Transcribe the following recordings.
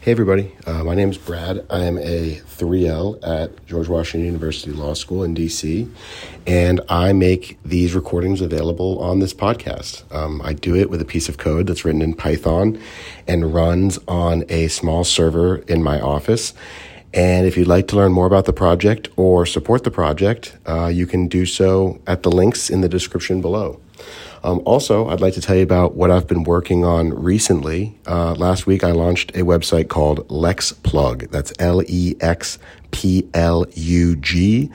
Hey, everybody. Uh, my name is Brad. I am a 3L at George Washington University Law School in DC, and I make these recordings available on this podcast. Um, I do it with a piece of code that's written in Python and runs on a small server in my office. And if you'd like to learn more about the project or support the project, uh, you can do so at the links in the description below. Um, also, I'd like to tell you about what I've been working on recently. Uh, last week, I launched a website called LexPlug. That's L E X P L U G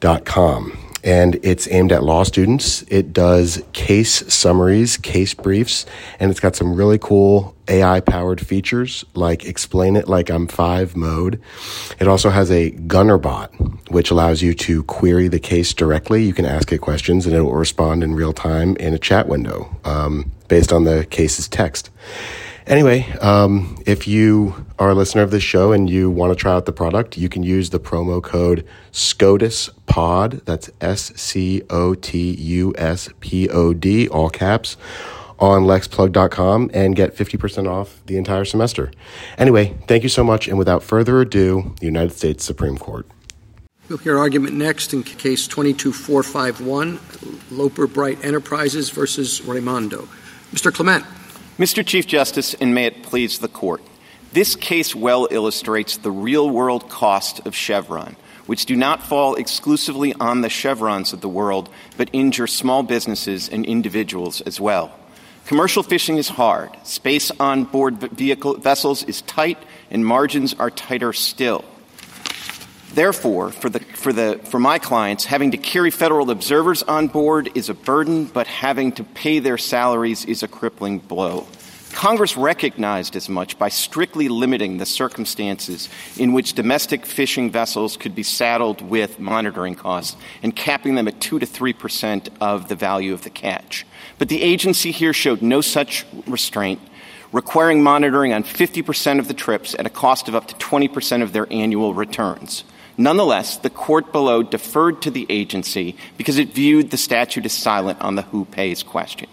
dot com and it's aimed at law students. It does case summaries, case briefs, and it's got some really cool AI powered features like explain it like I'm five mode. It also has a gunner bot, which allows you to query the case directly. You can ask it questions and it will respond in real time in a chat window um, based on the case's text. Anyway, um, if you are a listener of this show and you want to try out the product, you can use the promo code SCOTUSPOD. That's S C O T U S P O D, all caps, on lexplug.com and get 50% off the entire semester. Anyway, thank you so much. And without further ado, the United States Supreme Court. We'll hear argument next in case 22451, Loper Bright Enterprises versus Raimondo. Mr. Clement. Mr. Chief Justice, and may it please the Court, this case well illustrates the real world cost of Chevron, which do not fall exclusively on the chevrons of the world, but injure small businesses and individuals as well. Commercial fishing is hard, space on board vehicle vessels is tight, and margins are tighter still. Therefore, for, the, for, the, for my clients, having to carry federal observers on board is a burden, but having to pay their salaries is a crippling blow. Congress recognized as much by strictly limiting the circumstances in which domestic fishing vessels could be saddled with monitoring costs and capping them at 2 to 3 percent of the value of the catch. But the agency here showed no such restraint, requiring monitoring on 50 percent of the trips at a cost of up to 20 percent of their annual returns. Nonetheless, the court below deferred to the agency because it viewed the statute as silent on the who pays question.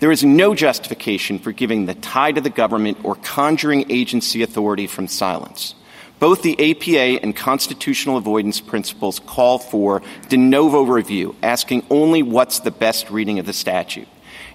There is no justification for giving the tie to the government or conjuring agency authority from silence. Both the APA and constitutional avoidance principles call for de novo review, asking only what's the best reading of the statute.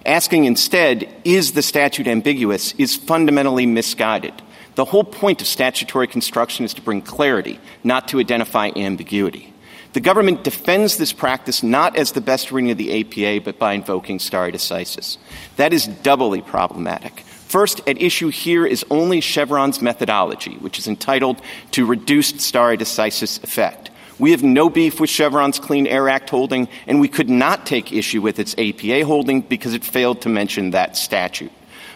Asking instead, is the statute ambiguous, is fundamentally misguided. The whole point of statutory construction is to bring clarity, not to identify ambiguity. The government defends this practice not as the best reading of the APA, but by invoking stare decisis. That is doubly problematic. First, at issue here is only Chevron's methodology, which is entitled to reduced stare decisis effect. We have no beef with Chevron's Clean Air Act holding, and we could not take issue with its APA holding because it failed to mention that statute.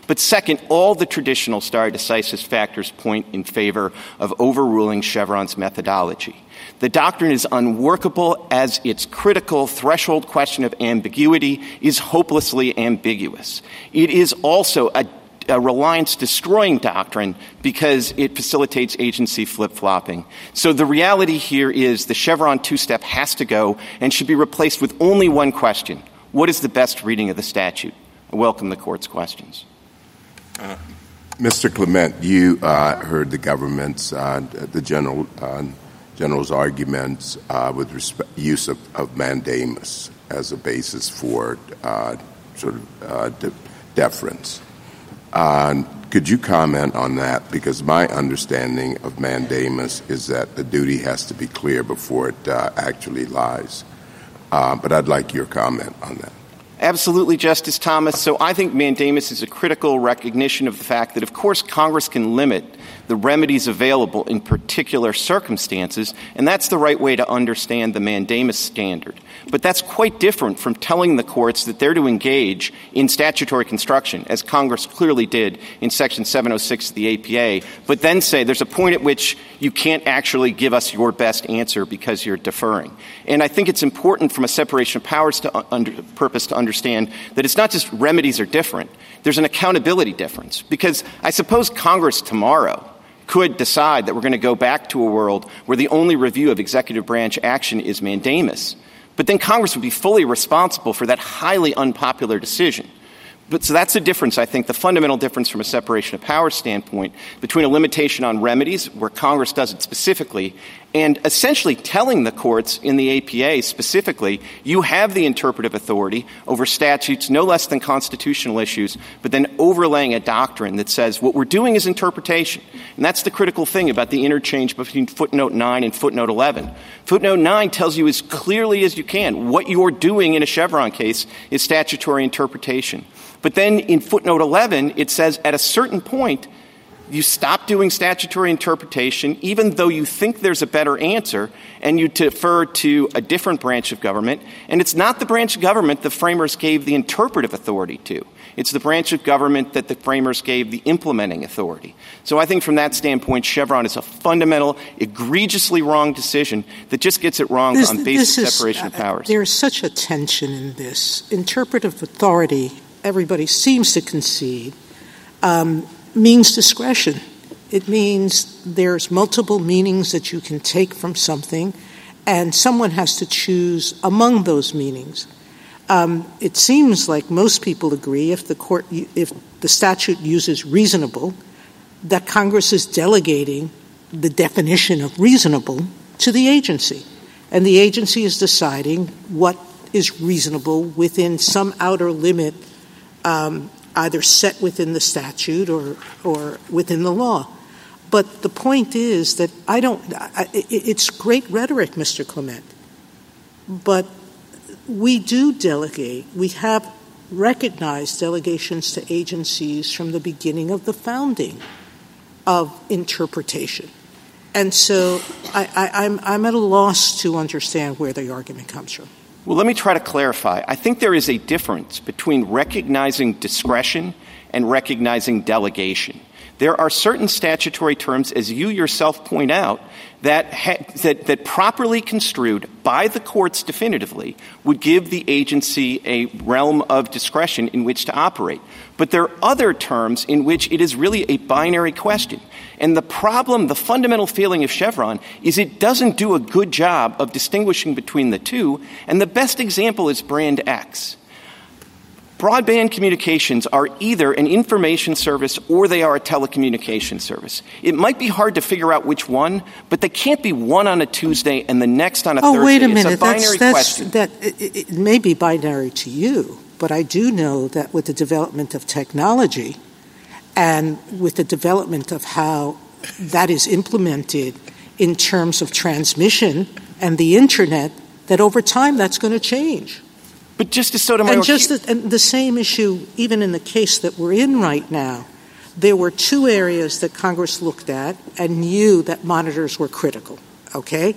But second, all the traditional stare decisis factors point in favor of overruling Chevron's methodology. The doctrine is unworkable as its critical threshold question of ambiguity is hopelessly ambiguous. It is also a a reliance destroying doctrine because it facilitates agency flip flopping. So the reality here is the Chevron two step has to go and should be replaced with only one question What is the best reading of the statute? I welcome the court's questions. Mr. Clement, you uh, heard the government's, uh, the general, uh, general's arguments uh, with respect use of, of, mandamus as a basis for uh, sort of de- deference. could you comment on that? Because my understanding of mandamus is that the duty has to be clear before it actually lies. but I'd like your comment on that. Absolutely, Justice Thomas. So I think mandamus is a critical recognition of the fact that, of course, Congress can limit the remedies available in particular circumstances, and that's the right way to understand the mandamus standard. But that's quite different from telling the courts that they're to engage in statutory construction, as Congress clearly did in Section 706 of the APA, but then say there's a point at which you can't actually give us your best answer because you're deferring. And I think it's important from a separation of powers to uh, under, purpose to understand that it's not just remedies are different, there's an accountability difference. Because I suppose Congress tomorrow could decide that we're going to go back to a world where the only review of executive branch action is mandamus. But then Congress would be fully responsible for that highly unpopular decision. But so that's the difference, I think, the fundamental difference from a separation of power standpoint between a limitation on remedies, where Congress does it specifically, and essentially telling the courts in the APA specifically, you have the interpretive authority over statutes no less than constitutional issues, but then overlaying a doctrine that says what we're doing is interpretation. And that's the critical thing about the interchange between footnote 9 and footnote 11. Footnote 9 tells you as clearly as you can what you're doing in a Chevron case is statutory interpretation. But then in footnote 11, it says at a certain point, you stop doing statutory interpretation, even though you think there's a better answer, and you defer to a different branch of government. And it's not the branch of government the framers gave the interpretive authority to. It's the branch of government that the framers gave the implementing authority. So I think from that standpoint, Chevron is a fundamental, egregiously wrong decision that just gets it wrong this, on basic is, separation of uh, powers. There's such a tension in this. Interpretive authority, everybody seems to concede, um, means discretion. It means there's multiple meanings that you can take from something, and someone has to choose among those meanings. Um, it seems like most people agree if the court, if the statute uses reasonable, that Congress is delegating the definition of reasonable to the agency, and the agency is deciding what is reasonable within some outer limit um, either set within the statute or, or within the law. But the point is that I don't, I, it's great rhetoric, Mr. Clement, but we do delegate. We have recognized delegations to agencies from the beginning of the founding of interpretation. And so I, I'm at a loss to understand where the argument comes from. Well, let me try to clarify. I think there is a difference between recognizing discretion and recognizing delegation. There are certain statutory terms, as you yourself point out, that, ha- that, that properly construed by the courts definitively would give the agency a realm of discretion in which to operate. But there are other terms in which it is really a binary question. And the problem, the fundamental failing of Chevron, is it doesn't do a good job of distinguishing between the two. And the best example is Brand X. Broadband communications are either an information service or they are a telecommunication service. It might be hard to figure out which one, but they can't be one on a Tuesday and the next on a oh, Thursday. wait a minute. It's a binary that's, that's, question. That, it, it may be binary to you, but I do know that with the development of technology and with the development of how that is implemented in terms of transmission and the internet, that over time that's going to change. But Justice Sotomayor, and just the, and the same issue, even in the case that we're in right now, there were two areas that Congress looked at and knew that monitors were critical. Okay,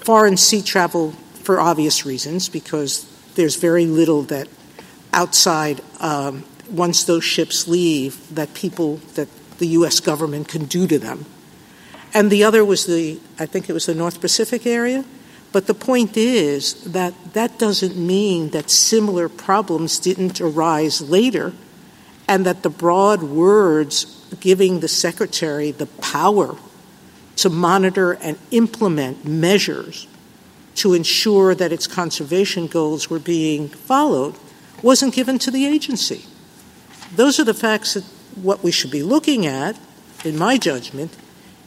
foreign sea travel for obvious reasons because there's very little that outside um, once those ships leave that people that the U.S. government can do to them. And the other was the I think it was the North Pacific area but the point is that that doesn't mean that similar problems didn't arise later and that the broad words giving the secretary the power to monitor and implement measures to ensure that its conservation goals were being followed wasn't given to the agency. Those are the facts that what we should be looking at, in my judgment,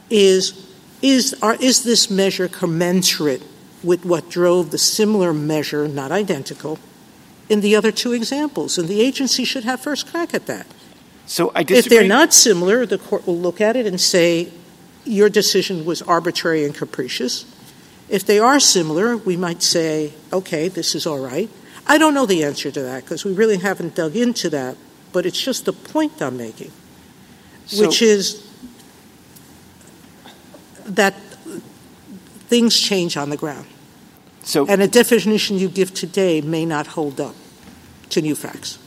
is is, are, is this measure commensurate with what drove the similar measure, not identical, in the other two examples. And the agency should have first crack at that. So I disagree. If they're not similar, the court will look at it and say, your decision was arbitrary and capricious. If they are similar, we might say, okay, this is all right. I don't know the answer to that because we really haven't dug into that, but it's just the point I'm making, so, which is that things change on the ground. So, and a definition you give today may not hold up to new facts.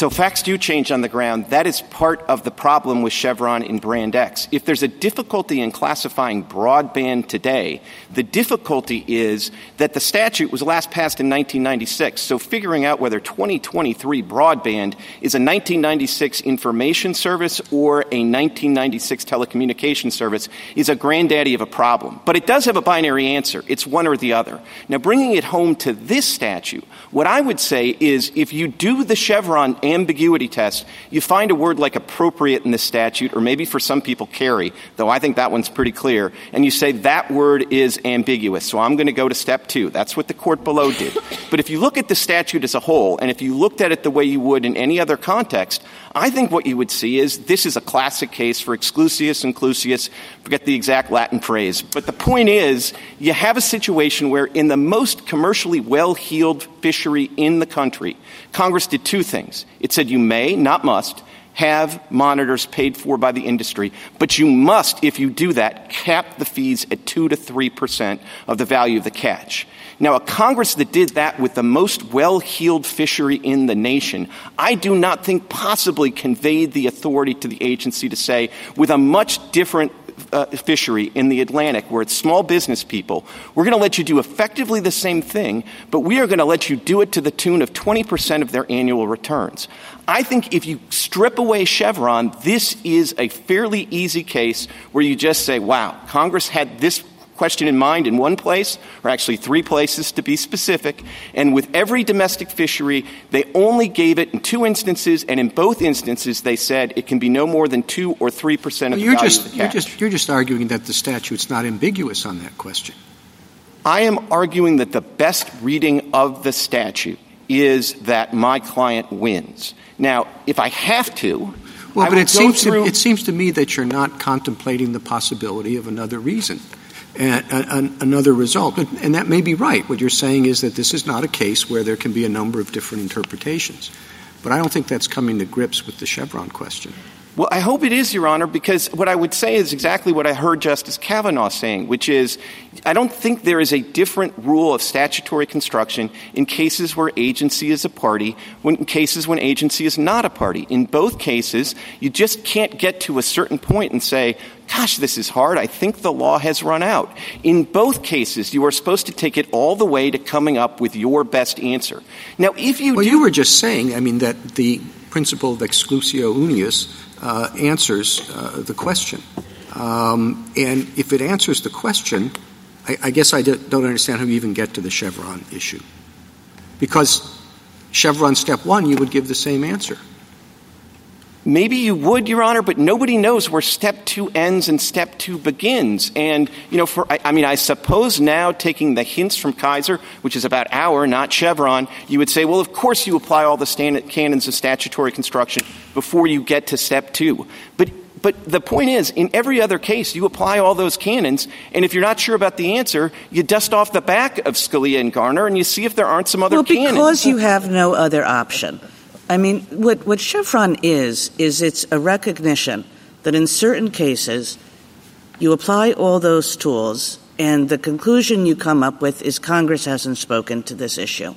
So facts do change on the ground. That is part of the problem with Chevron in Brand X. If there's a difficulty in classifying broadband today, the difficulty is that the statute was last passed in 1996. So figuring out whether 2023 broadband is a 1996 information service or a 1996 telecommunication service is a granddaddy of a problem. But it does have a binary answer. It's one or the other. Now, bringing it home to this statute, what I would say is if you do the Chevron ambiguity test, you find a word like appropriate in the statute, or maybe for some people carry, though I think that one's pretty clear, and you say that word is ambiguous. So I'm going to go to step two. That's what the court below did. But if you look at the statute as a whole, and if you looked at it the way you would in any other context, I think what you would see is this is a classic case for exclusius inclusius, forget the exact Latin phrase. But the point is, you have a situation where in the most commercially well-heeled fishery in the country, Congress did two things. It said you may, not must, have monitors paid for by the industry, but you must, if you do that, cap the fees at 2 to 3 percent of the value of the catch. Now, a Congress that did that with the most well-heeled fishery in the nation, I do not think possibly conveyed the authority to the agency to say, with a much different uh, fishery in the Atlantic where it's small business people, we're going to let you do effectively the same thing, but we are going to let you do it to the tune of 20% of their annual returns. I think if you strip away Chevron, this is a fairly easy case where you just say, wow, Congress had this question in mind in one place, or actually three places to be specific, and with every domestic fishery, they only gave it in two instances, and in both instances they said it can be no more than 2 or 3 percent of well, the value just, of the you're just, you're just arguing that the statute's not ambiguous on that question. I am arguing that the best reading of the statute is that my client wins. Now, if I have to, Well, I but it seems, through- to, it seems to me that you're not contemplating the possibility of another reason, another result. And that may be right. What you're saying is that this is not a case where there can be a number of different interpretations. But I don't think that's coming to grips with the Chevron question. Well, I hope it is, Your Honor, because what I would say is exactly what I heard Justice Kavanaugh saying, which is I don't think there is a different rule of statutory construction in cases where agency is a party, when, in cases when agency is not a party. In both cases, you just can't get to a certain point and say, gosh, this is hard. I think the law has run out. In both cases, you are supposed to take it all the way to coming up with your best answer. Now, if you Well, do you were just saying, I mean, that the principle of exclusio unius uh, answers uh, the question. Um, and if it answers the question, I, I guess I don't understand how you even get to the Chevron issue. Because Chevron step one, you would give the same answer. Maybe you would, Your Honor, but nobody knows where step two ends and step two begins. And, you know, for, I, I, mean, I suppose now taking the hints from Kisor, which is about our, not Chevron, you would say, well, of course you apply all the stand- canons of statutory construction before you get to step two. But but the point is, in every other case, you apply all those canons, and if you're not sure about the answer, you dust off the back of Scalia and Garner and you see if there aren't some other well, canons. because you have no other option. I mean, what, what Chevron is, is it's a recognition that in certain cases, you apply all those tools, and the conclusion you come up with is Congress hasn't spoken to this issue.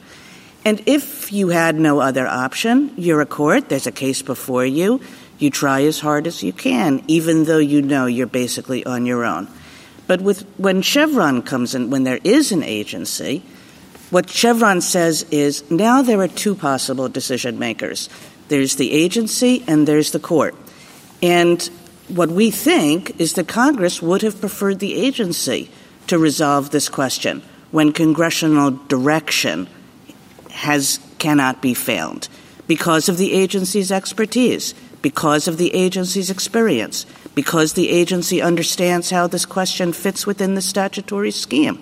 And if you had no other option, you're a court, there's a case before you, you try as hard as you can, even though you know you're basically on your own. But with, when Chevron comes in, when there is an agency, what Chevron says is now there are two possible decision makers. There's the agency and there's the court. And what we think is that Congress would have preferred the agency to resolve this question when congressional direction has cannot be found because of the agency's expertise, because of the agency's experience, because the agency understands how this question fits within the statutory scheme.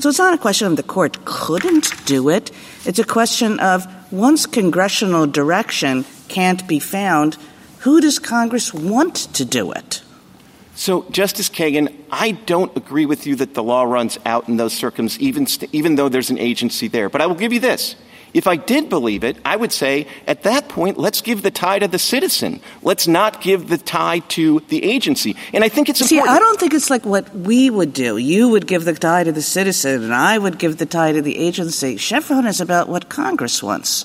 So it's not a question of the court couldn't do it. It's a question of once congressional direction can't be found, who does Congress want to do it? So, Justice Kagan, I don't agree with you that the law runs out in those circumstances, even, st- even though there's an agency there. But I will give you this. If I did believe it, I would say at that point, let's give the tie to the citizen. Let's not give the tie to the agency. And I think it's See, important. I don't think it's like what we would do. You would give the tie to the citizen, and I would give the tie to the agency. Chevron is about what Congress wants.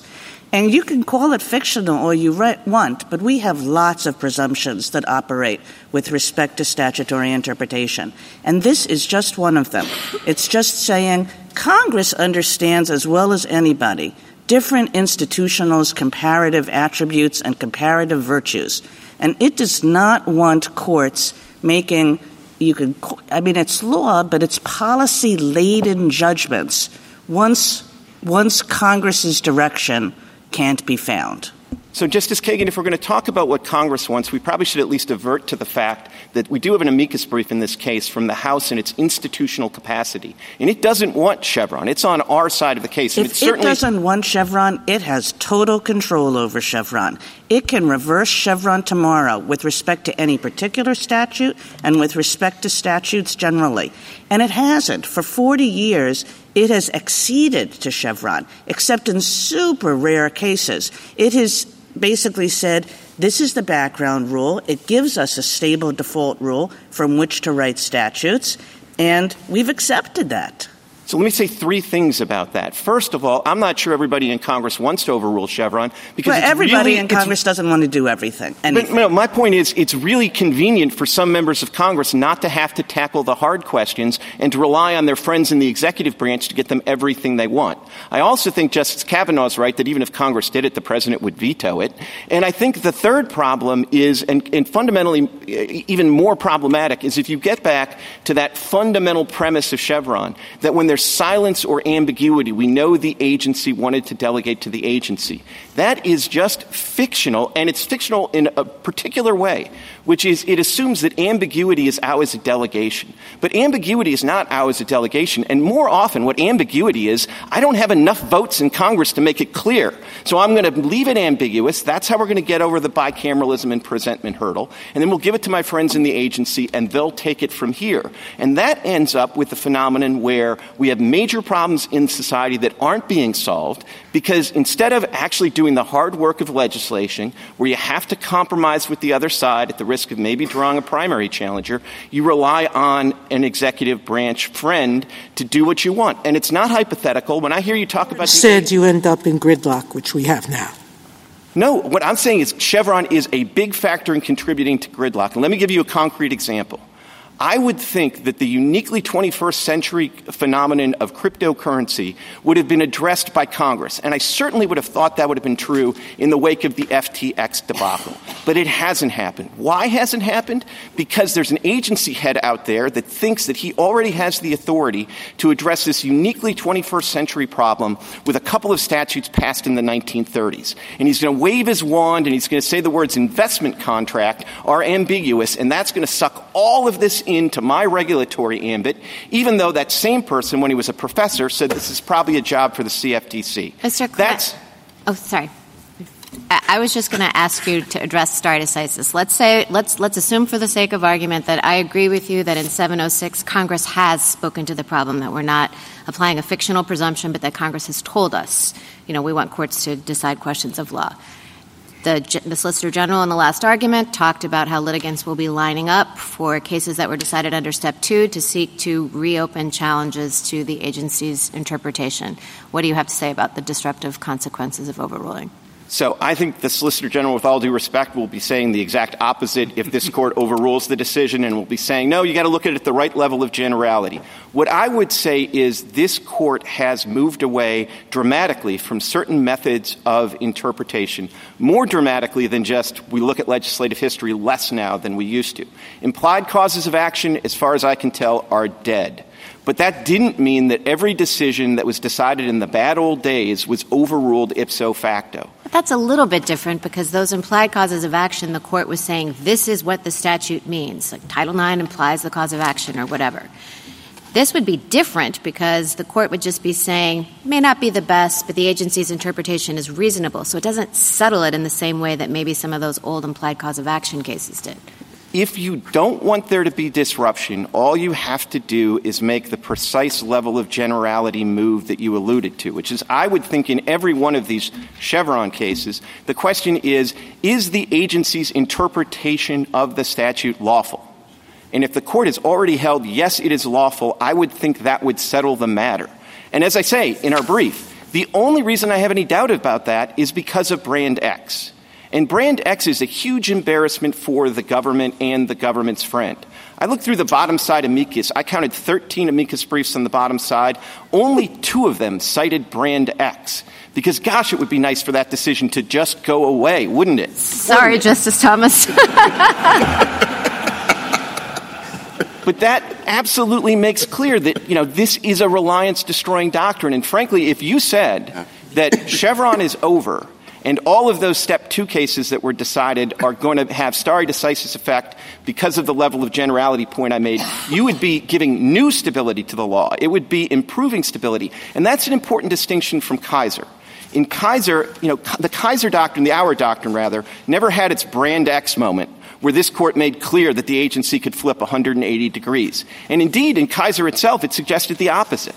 And you can call it fictional all you want, but we have lots of presumptions that operate with respect to statutory interpretation. And this is just one of them. It's just saying Congress understands as well as anybody different institutionals' comparative attributes and comparative virtues. And it does not want courts making you can I mean it's law, but it's policy laden judgments once once Congress's direction can't be found. So, Justice Kagan, if we're going to talk about what Congress wants, we probably should at least avert to the fact that we do have an amicus brief in this case from the House in its institutional capacity. And it doesn't want Chevron. It's on our side of the case. If it certainly doesn't want Chevron, it has total control over Chevron. It can reverse Chevron tomorrow with respect to any particular statute and with respect to statutes generally. And it hasn't. For 40 years, it has acceded to Chevron, except in super rare cases. It has basically said this is the background rule. It gives us a stable default rule from which to write statutes, and we've accepted that. So let me say three things about that. First of all, I'm not sure everybody in Congress wants to overrule Chevron because well, everybody really, in Congress doesn't want to do everything. But, no, my point is, it's really convenient for some members of Congress not to have to tackle the hard questions and to rely on their friends in the executive branch to get them everything they want. I also think Justice Kavanaugh is right that even if Congress did it, the president would veto it. And I think the third problem is, and, and fundamentally even more problematic, is if you get back to that fundamental premise of Chevron that when there's silence or ambiguity, we know the agency wanted to delegate to the agency. That is just fictional, and it's fictional in a particular way, which is it assumes that ambiguity is ours a delegation. But ambiguity is not ours a delegation, and more often what ambiguity is, I don't have enough votes in Congress to make it clear. So I'm going to leave it ambiguous. That's how we're going to get over the bicameralism and presentment hurdle. And then we'll give it to my friends in the agency, and they'll take it from here. And that ends up with the phenomenon where we have major problems in society that aren't being solved because instead of actually doing the hard work of legislation, where you have to compromise with the other side at the risk of maybe drawing a primary challenger, you rely on an executive branch friend to do what you want. And it's not hypothetical. When I hear you talk about said you end up in gridlock, which we have now. No, what I'm saying is Chevron is a big factor in contributing to gridlock. And let me give you a concrete example. I would think that the uniquely 21st century phenomenon of cryptocurrency would have been addressed by Congress. And I certainly would have thought that would have been true in the wake of the FTX debacle. But it hasn't happened. Why hasn't happened? Because there's an agency head out there that thinks that he already has the authority to address this uniquely 21st century problem with a couple of statutes passed in the 1930s. And he's going to wave his wand and he's going to say the words investment contract are ambiguous, and that's going to suck all of this into my regulatory ambit, even though that same person, when he was a professor, said this is probably a job for the CFTC. Mr. That's oh, sorry. I was just going to ask you to address stare decisis. Let's say let's let's assume for the sake of argument that I agree with you that in 706 Congress has spoken to the problem that we're not applying a fictional presumption but that Congress has told us, you know, we want courts to decide questions of law. The, the, Solicitor General in the last argument talked about how litigants will be lining up for cases that were decided under Step 2 to seek to reopen challenges to the agency's interpretation. What do you have to say about the disruptive consequences of overruling? So I think the Solicitor General, with all due respect, will be saying the exact opposite if this court overrules the decision and will be saying, no, you got to look at it at the right level of generality. What I would say is this court has moved away dramatically from certain methods of interpretation, more dramatically than just we look at legislative history less now than we used to. Implied causes of action, as far as I can tell, are dead. But that didn't mean that every decision that was decided in the bad old days was overruled ipso facto. That's a little bit different because those implied causes of action, the court was saying this is what the statute means. Like Title IX implies the cause of action or whatever. This would be different because the court would just be saying, may not be the best, but the agency's interpretation is reasonable. So it doesn't settle it in the same way that maybe some of those old implied cause of action cases did if you don't want there to be disruption, all you have to do is make the precise level of generality move that you alluded to, which is I would think in every one of these Chevron cases, the question is, is the agency's interpretation of the statute lawful? And if the court has already held, yes, it is lawful, I would think that would settle the matter. And as I say in our brief, The only reason I have any doubt about that is because of Brand X. And Brand X is a huge embarrassment for the government and the government's friend. I looked through the bottom side of amicus. I counted 13 amicus briefs on the bottom side. Only two of them cited Brand X. Because, gosh, it would be nice for that decision to just go away, wouldn't it? Sorry, wouldn't it? Justice Thomas. But that absolutely makes clear that, you know, this is a reliance destroying doctrine. And frankly, if you said that Chevron is over and all of those step two cases that were decided are going to have stare decisis effect because of the level of generality point I made, you would be giving new stability to the law. It would be improving stability. And that's an important distinction from Kisor. In Kisor, you know, the Kisor doctrine, the Auer doctrine rather, never had its brand X moment where this court made clear that the agency could flip 180 degrees. And indeed, in Kisor itself, it suggested the opposite.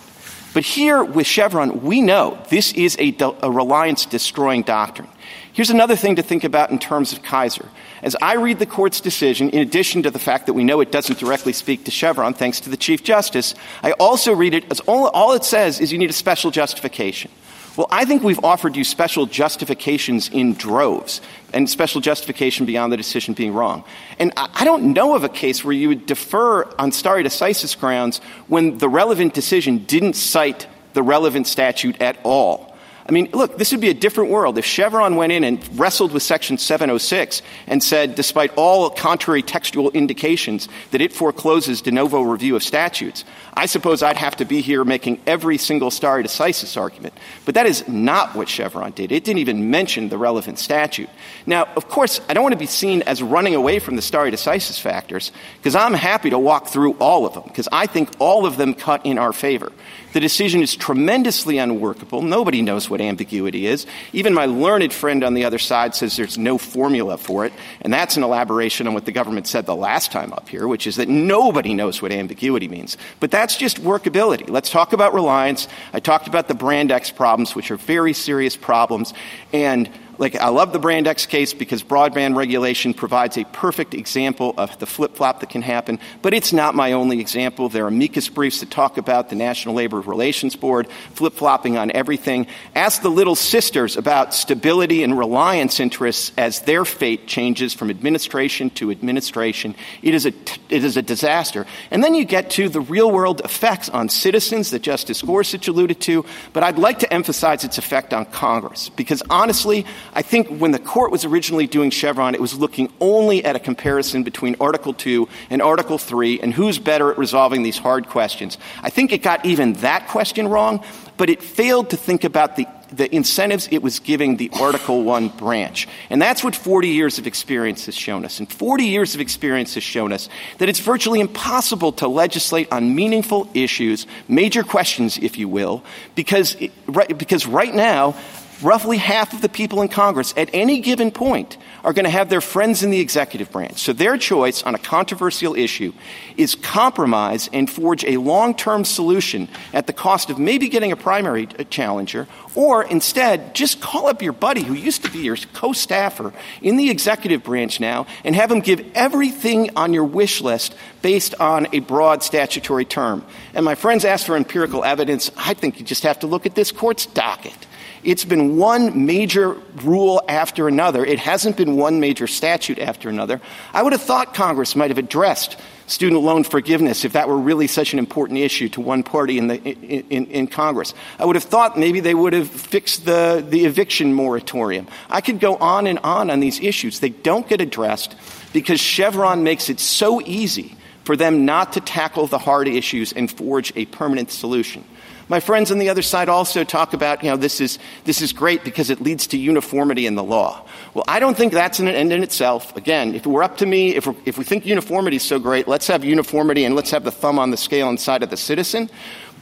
But here with Chevron, we know this is a, a reliance destroying doctrine. Here's another thing to think about in terms of Kisor. As I read the court's decision, in addition to the fact that we know it doesn't directly speak to Chevron, thanks to the Chief Justice, I also read it as all, all it says is you need a special justification. Well, I think we've offered you special justifications in droves and special justification beyond the decision being wrong. And I don't know of a case where you would defer on stare decisis grounds when the relevant decision didn't cite the relevant statute at all. I mean, look, this would be a different world if Chevron went in and wrestled with Section 706 and said, despite all contrary textual indications, that it forecloses de novo review of statutes. I suppose I'd have to be here making every single stare decisis argument. But that is not what Chevron did. It didn't even mention the relevant statute. Now, of course, I don't want to be seen as running away from the stare decisis factors, because I'm happy to walk through all of them, because I think all of them cut in our favor. The decision is tremendously unworkable. Nobody knows what ambiguity is. Even my learned friend on the other side says there's no formula for it, and that's an elaboration on what the government said the last time up here, which is that nobody knows what ambiguity means. But that's just workability. Let's talk about reliance. I talked about the brand X problems, which are very serious problems, and like I love the Brand X case because broadband regulation provides a perfect example of the flip flop that can happen, but it's not my only example. There are amicus briefs that talk about the National Labor Relations Board flip flopping on everything. Ask the little sisters about stability and reliance interests as their fate changes from administration to administration. It is a, it is a disaster. And then you get to the real world effects on citizens that Justice Gorsuch alluded to, but I'd like to emphasize its effect on Congress because honestly, I think when the court was originally doing Chevron, it was looking only at a comparison between Article 2 and Article 3 and who's better at resolving these hard questions. I think it got even that question wrong, but it failed to think about the the incentives it was giving the Article 1 branch. And that's what 40 years of experience has shown us. And 40 years of experience has shown us that it's virtually impossible to legislate on meaningful issues, major questions, if you will, because, it, right, because right now, roughly half of the people in Congress at any given point are going to have their friends in the executive branch. So their choice on a controversial issue is compromise and forge a long-term solution at the cost of maybe getting a primary uh, challenger or instead just call up your buddy who used to be your co-staffer in the executive branch now and have him give everything on your wish list based on a broad statutory term. And my friends ask for empirical evidence. I think you just have to look at this court's docket. It's been one major rule after another. It hasn't been one major statute after another. I would have thought Congress might have addressed student loan forgiveness if that were really such an important issue to one party in, the, in, in, Congress. I would have thought maybe they would have fixed the, the eviction moratorium. I could go on and on on these issues. They don't get addressed because Chevron makes it so easy for them not to tackle the hard issues and forge a permanent solution. My friends on the other side also talk about, you know, this is, this is great because it leads to uniformity in the law. Well, I don't think that's an end in itself. Again, if it were up to me, if, if we think uniformity is so great, let's have uniformity and let's have the thumb on the scale inside of the citizen.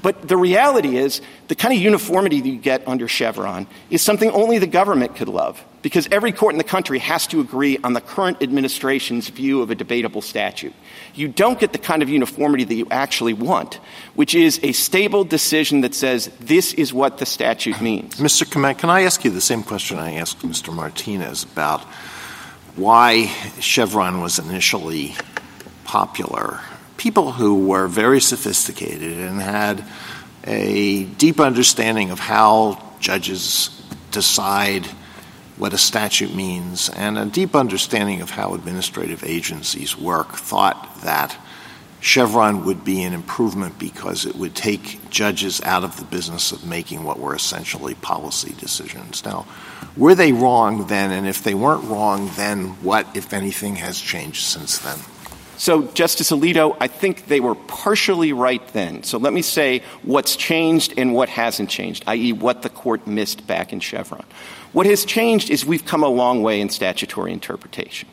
But the reality is, the kind of uniformity that you get under Chevron is something only the government could love, because every court in the country has to agree on the current administration's view of a debatable statute. You don't get the kind of uniformity that you actually want, which is a stable decision that says this is what the statute means. Mr. Clement, can I ask you the same question I asked Mr. Martinez about why Chevron was initially popular people who were very sophisticated and had a deep understanding of how judges decide what a statute means, and a deep understanding of how administrative agencies work, thought that Chevron would be an improvement because it would take judges out of the business of making what were essentially policy decisions. Now, were they wrong then? And if they weren't wrong, then what, if anything, has changed since then? So, Justice Alito, I think they were partially right then. So let me say what's changed and what hasn't changed, i.e., what the court missed back in Chevron. What has changed is we've come a long way in statutory interpretation.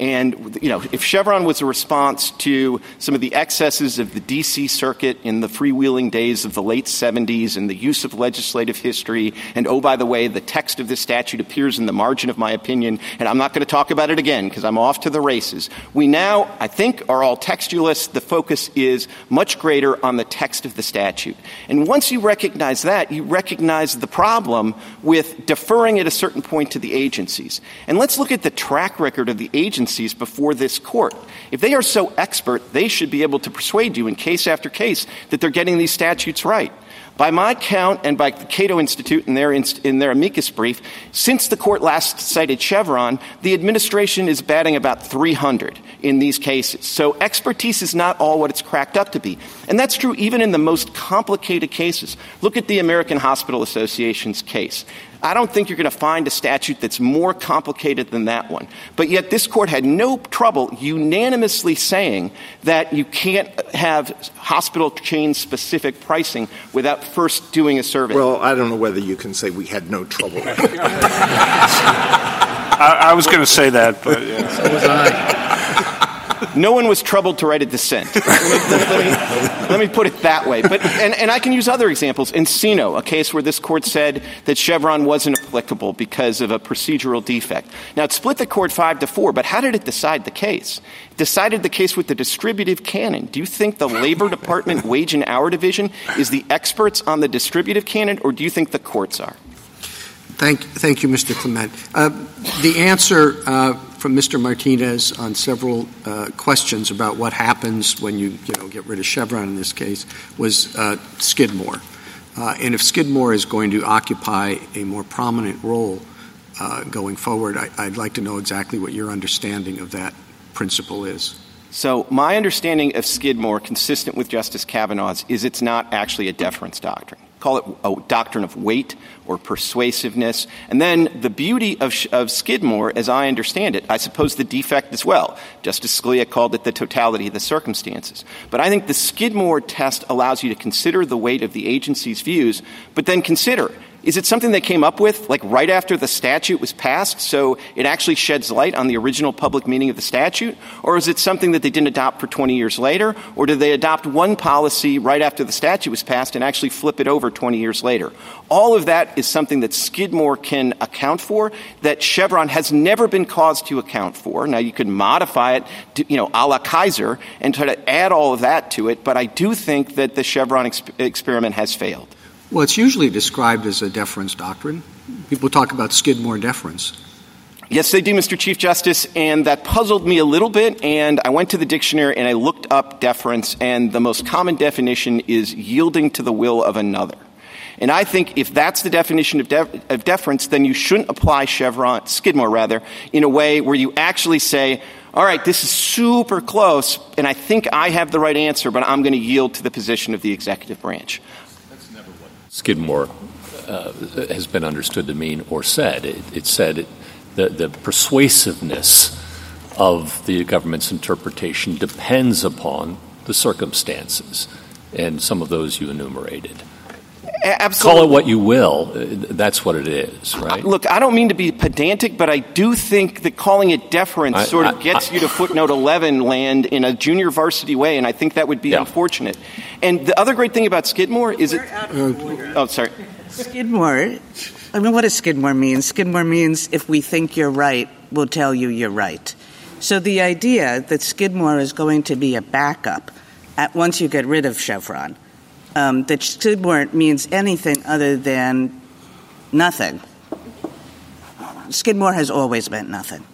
And, you know, if Chevron was a response to some of the excesses of the D.C. Circuit in the freewheeling days of the late 70s and the use of legislative history, and oh, by the way, the text of this statute appears in the margin of my opinion, and I'm not going to talk about it again because I'm off to the races. We now, I think, are all textualists. The focus is much greater on the text of the statute. And once you recognize that, you recognize the problem with deferring at a certain point to the agencies. And let's look at the track record of the agencies agencies before this court. If they are so expert, they should be able to persuade you in case after case that they're getting these statutes right. By my count and by the Cato Institute in their, in their amicus brief, since the court last cited Chevron, the administration is batting about 300 in these cases. So expertise is not all what it's cracked up to be. And that's true even in the most complicated cases. Look at the American Hospital Association's case. I don't think you're going to find a statute that's more complicated than that one. But yet this court had no trouble unanimously saying that you can't have hospital chain specific pricing without first doing a survey. Well, I don't know whether you can say we had no trouble. I, I, was going to say that, but yeah. so was I no one was troubled to write a dissent. let, me, let, me, put it that way. But, and, and I can use other examples. Encino, a case where this court said that Chevron wasn't applicable because of a procedural defect. Now, it split the court five to four, but how did it decide the case? It decided the case with the distributive canon. Do you think the Labor Department Wage and Hour Division is the experts on the distributive canon, or do you think the courts are? Thank, thank you, Mr. Clement. Uh, the answer uh, from Mr. Martinez on several uh, questions about what happens when you, you know, get rid of Chevron in this case was uh, Skidmore. Uh, and if Skidmore is going to occupy a more prominent role uh, going forward, I, I'd like to know exactly what your understanding of that principle is. So, my understanding of Skidmore, consistent with Justice Kavanaugh's, is it's not actually a deference doctrine call it a doctrine of weight or persuasiveness. And then the beauty of, of Skidmore, as I understand it, I suppose the defect as well. Justice Scalia called it the totality of the circumstances. But I think the Skidmore test allows you to consider the weight of the agency's views, but then consider is it something they came up with, like right after the statute was passed, so it actually sheds light on the original public meaning of the statute? Or is it something that they didn't adopt for 20 years later? Or did they adopt one policy right after the statute was passed and actually flip it over 20 years later? All of that is something that Skidmore can account for that Chevron has never been caused to account for. Now, you could modify it, to, you know, a la Kisor and try to add all of that to it, but I do think that the Chevron experiment has failed. Well, it's usually described as a deference doctrine. People talk about Skidmore deference. Yes, they do, Mr. Chief Justice, and that puzzled me a little bit. And I went to the dictionary and I looked up deference, and the most common definition is yielding to the will of another. And I think if that's the definition of, def- of deference, then you shouldn't apply Chevron, Skidmore rather, in a way where you actually say, all right, this is super close, and I think I have the right answer, but I'm going to yield to the position of the executive branch. Skidmore uh, has been understood to mean or said. It, it said the, the persuasiveness of the government's interpretation depends upon the circumstances, and some of those you enumerated. Absolutely. Call it what you will. Uh, that's what it is, right? Look, I don't mean to be pedantic, but I do think that calling it deference I, sort of I, gets I, you to footnote 11 land in a junior varsity way, and I think that would be yeah. unfortunate. And the other great thing about Skidmore is We're it. oh, sorry. Skidmore. I mean, what does Skidmore mean? Skidmore means if we think you're right, we'll tell you you're right. So the idea that Skidmore is going to be a backup at once you get rid of Chevron um, that Skidmore means anything other than nothing. Skidmore has always meant nothing.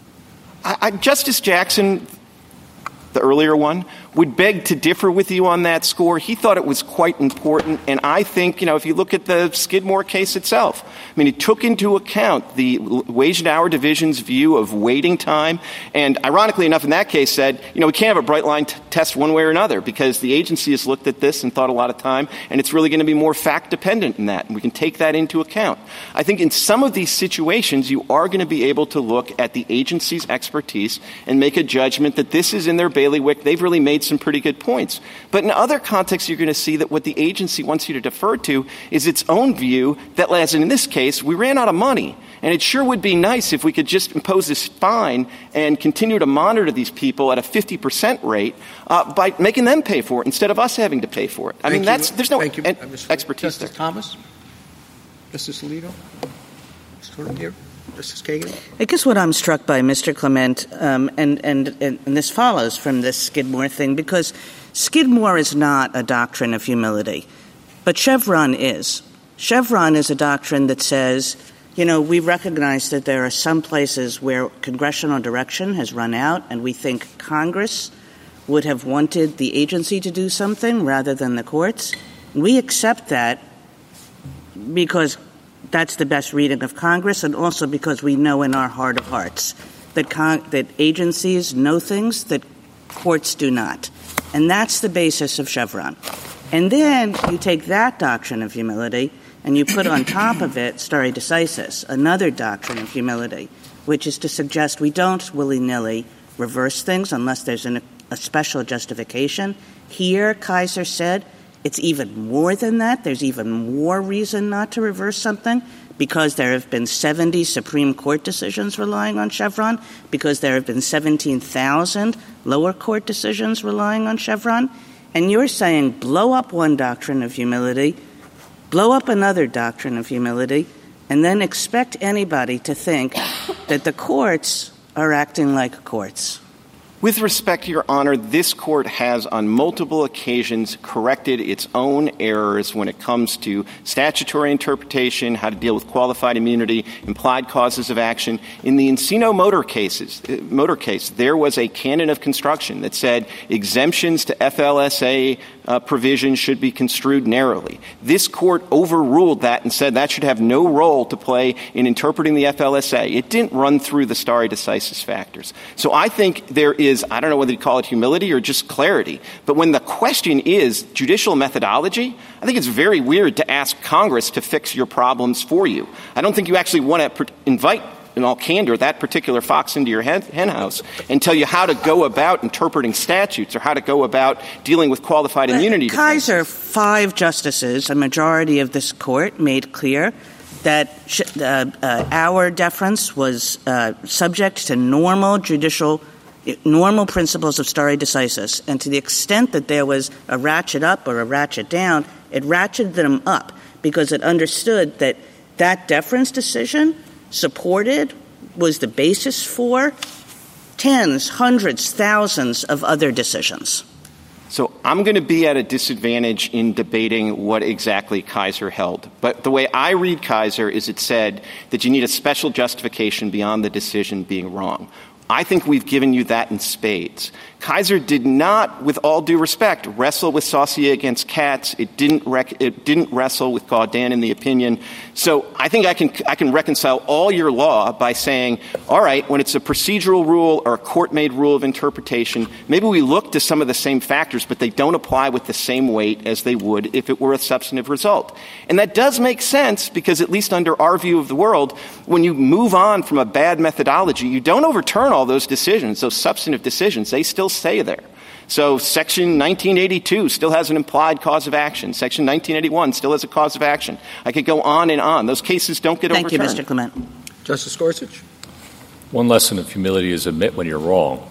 I, I, Justice Jackson, the earlier one, would beg to differ with you on that score. He thought it was quite important, and I think, you know, if you look at the Skidmore case itself, I mean, it took into account the wage and hour division's view of waiting time, and ironically enough, in that case said, you know, we can't have a bright line t- test one way or another because the agency has looked at this and thought a lot of time, and it's really going to be more fact dependent in that, and we can take that into account. I think in some of these situations, you are going to be able to look at the agency's expertise and make a judgment that this is in their bailiwick. They've really made some pretty good points. But in other contexts, you're going to see that what the agency wants you to defer to is its own view that, as in this case, we ran out of money. And it sure would be nice if we could just impose this fine and continue to monitor these people at a 50% rate uh, by making them pay for it instead of us having to pay for it. I Thank mean, that's, there's no Thank you, expertise Justice there. Thomas? Justice Alito? Mr. here? Justice Kagan? I guess what I'm struck by, Mr. Clement, um, and, and, and, and this follows from this Skidmore thing, because Skidmore is not a doctrine of humility, but Chevron is. Chevron is a doctrine that says, you know, we recognize that there are some places where congressional direction has run out, and we think Congress would have wanted the agency to do something rather than the courts. We accept that because that's the best reading of Congress, and also because we know in our heart of hearts that, con- that agencies know things that courts do not. And that's the basis of Chevron. And then you take that doctrine of humility and you put on top of it stare decisis, another doctrine of humility, which is to suggest we don't willy nilly reverse things unless there's an, a special justification. Here, Kisor said it's even more than that. There's even more reason not to reverse something because there have been 70 Supreme Court decisions relying on Chevron, because there have been 17,000 lower court decisions relying on Chevron. And you're saying blow up one doctrine of humility, blow up another doctrine of humility, and then expect anybody to think that the courts are acting like courts. With respect, Your Honor, this court has on multiple occasions corrected its own errors when it comes to statutory interpretation, how to deal with qualified immunity, implied causes of action. In the Encino motor cases, uh, motor case, there was a canon of construction that said exemptions to FLSA uh, provisions should be construed narrowly. This court overruled that and said that should have no role to play in interpreting the FLSA. It didn't run through the stare decisis factors. So I think there is, I don't know whether you call it humility or just clarity, but when the question is judicial methodology, I think it's very weird to ask Congress to fix your problems for you. I don't think you actually want to pr- invite in all candor that particular fox into your hen, hen house and tell you how to go about interpreting statutes or how to go about dealing with qualified immunity. Kisor, five justices, a majority of this court, made clear that sh- uh, uh, our deference was uh, subject to normal judicial normal principles of stare decisis, and to the extent that there was a ratchet up or a ratchet down, it ratcheted them up because it understood that that deference decision supported was the basis for tens, hundreds, thousands of other decisions. So I'm going to be at a disadvantage in debating what exactly Kisor held. But the way I read Kisor is it said that you need a special justification beyond the decision being wrong. I think we've given you that in spades. Kisor did not, with all due respect, wrestle with Saucier against Katz. It didn't, rec- it didn't wrestle with Gaudin in the opinion. So I think I can, I can reconcile all your law by saying, all right, when it's a procedural rule or a court-made rule of interpretation, maybe we look to some of the same factors, but they don't apply with the same weight as they would if it were a substantive result. And that does make sense because at least under our view of the world, when you move on from a bad methodology, you don't overturn all those decisions, those substantive decisions. They still stay there. So Section 1982 still has an implied cause of action. Section 1981 still has a cause of action. I could go on and on. Those cases don't get Thank overturned. you, Mr. Clement. Justice Gorsuch? One lesson of humility is admit when you're wrong.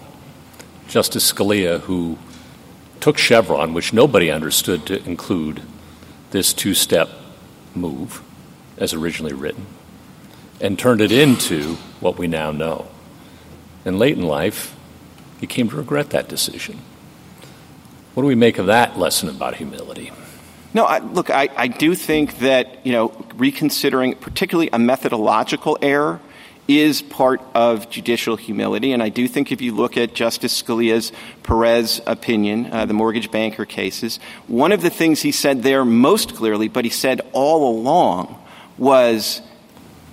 Justice Scalia, who took Chevron, which nobody understood to include this two step move as originally written, and turned it into what we now know. And late in life, he came to regret that decision. What do we make of that lesson about humility? No, I, look, I, I do think that, you know, reconsidering particularly a methodological error is part of judicial humility. And I do think if you look at Justice Scalia's Perez opinion, uh, the mortgage banker cases, one of the things he said there most clearly, but he said all along, was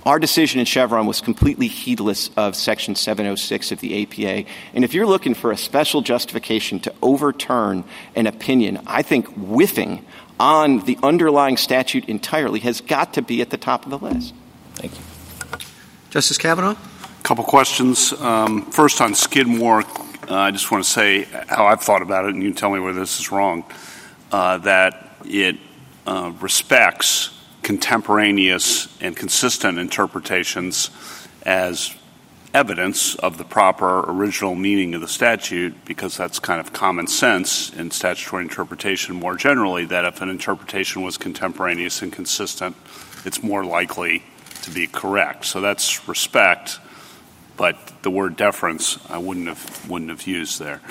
our decision in Chevron was completely heedless of Section 706 of the APA. And if you're looking for a special justification to overturn an opinion, I think whiffing on the underlying statute entirely has got to be at the top of the list. Thank you. Justice Kavanaugh? A couple questions. Um, first, on Skidmore, uh, I just want to say how I've thought about it, and you can tell me where this is wrong. Uh, that it uh, respects contemporaneous and consistent interpretations as evidence of the proper original meaning of the statute because that's kind of common sense in statutory interpretation more generally that if an interpretation was contemporaneous and consistent, it's more likely to be correct. So that's respect, but the word deference I wouldn't have wouldn't have used there.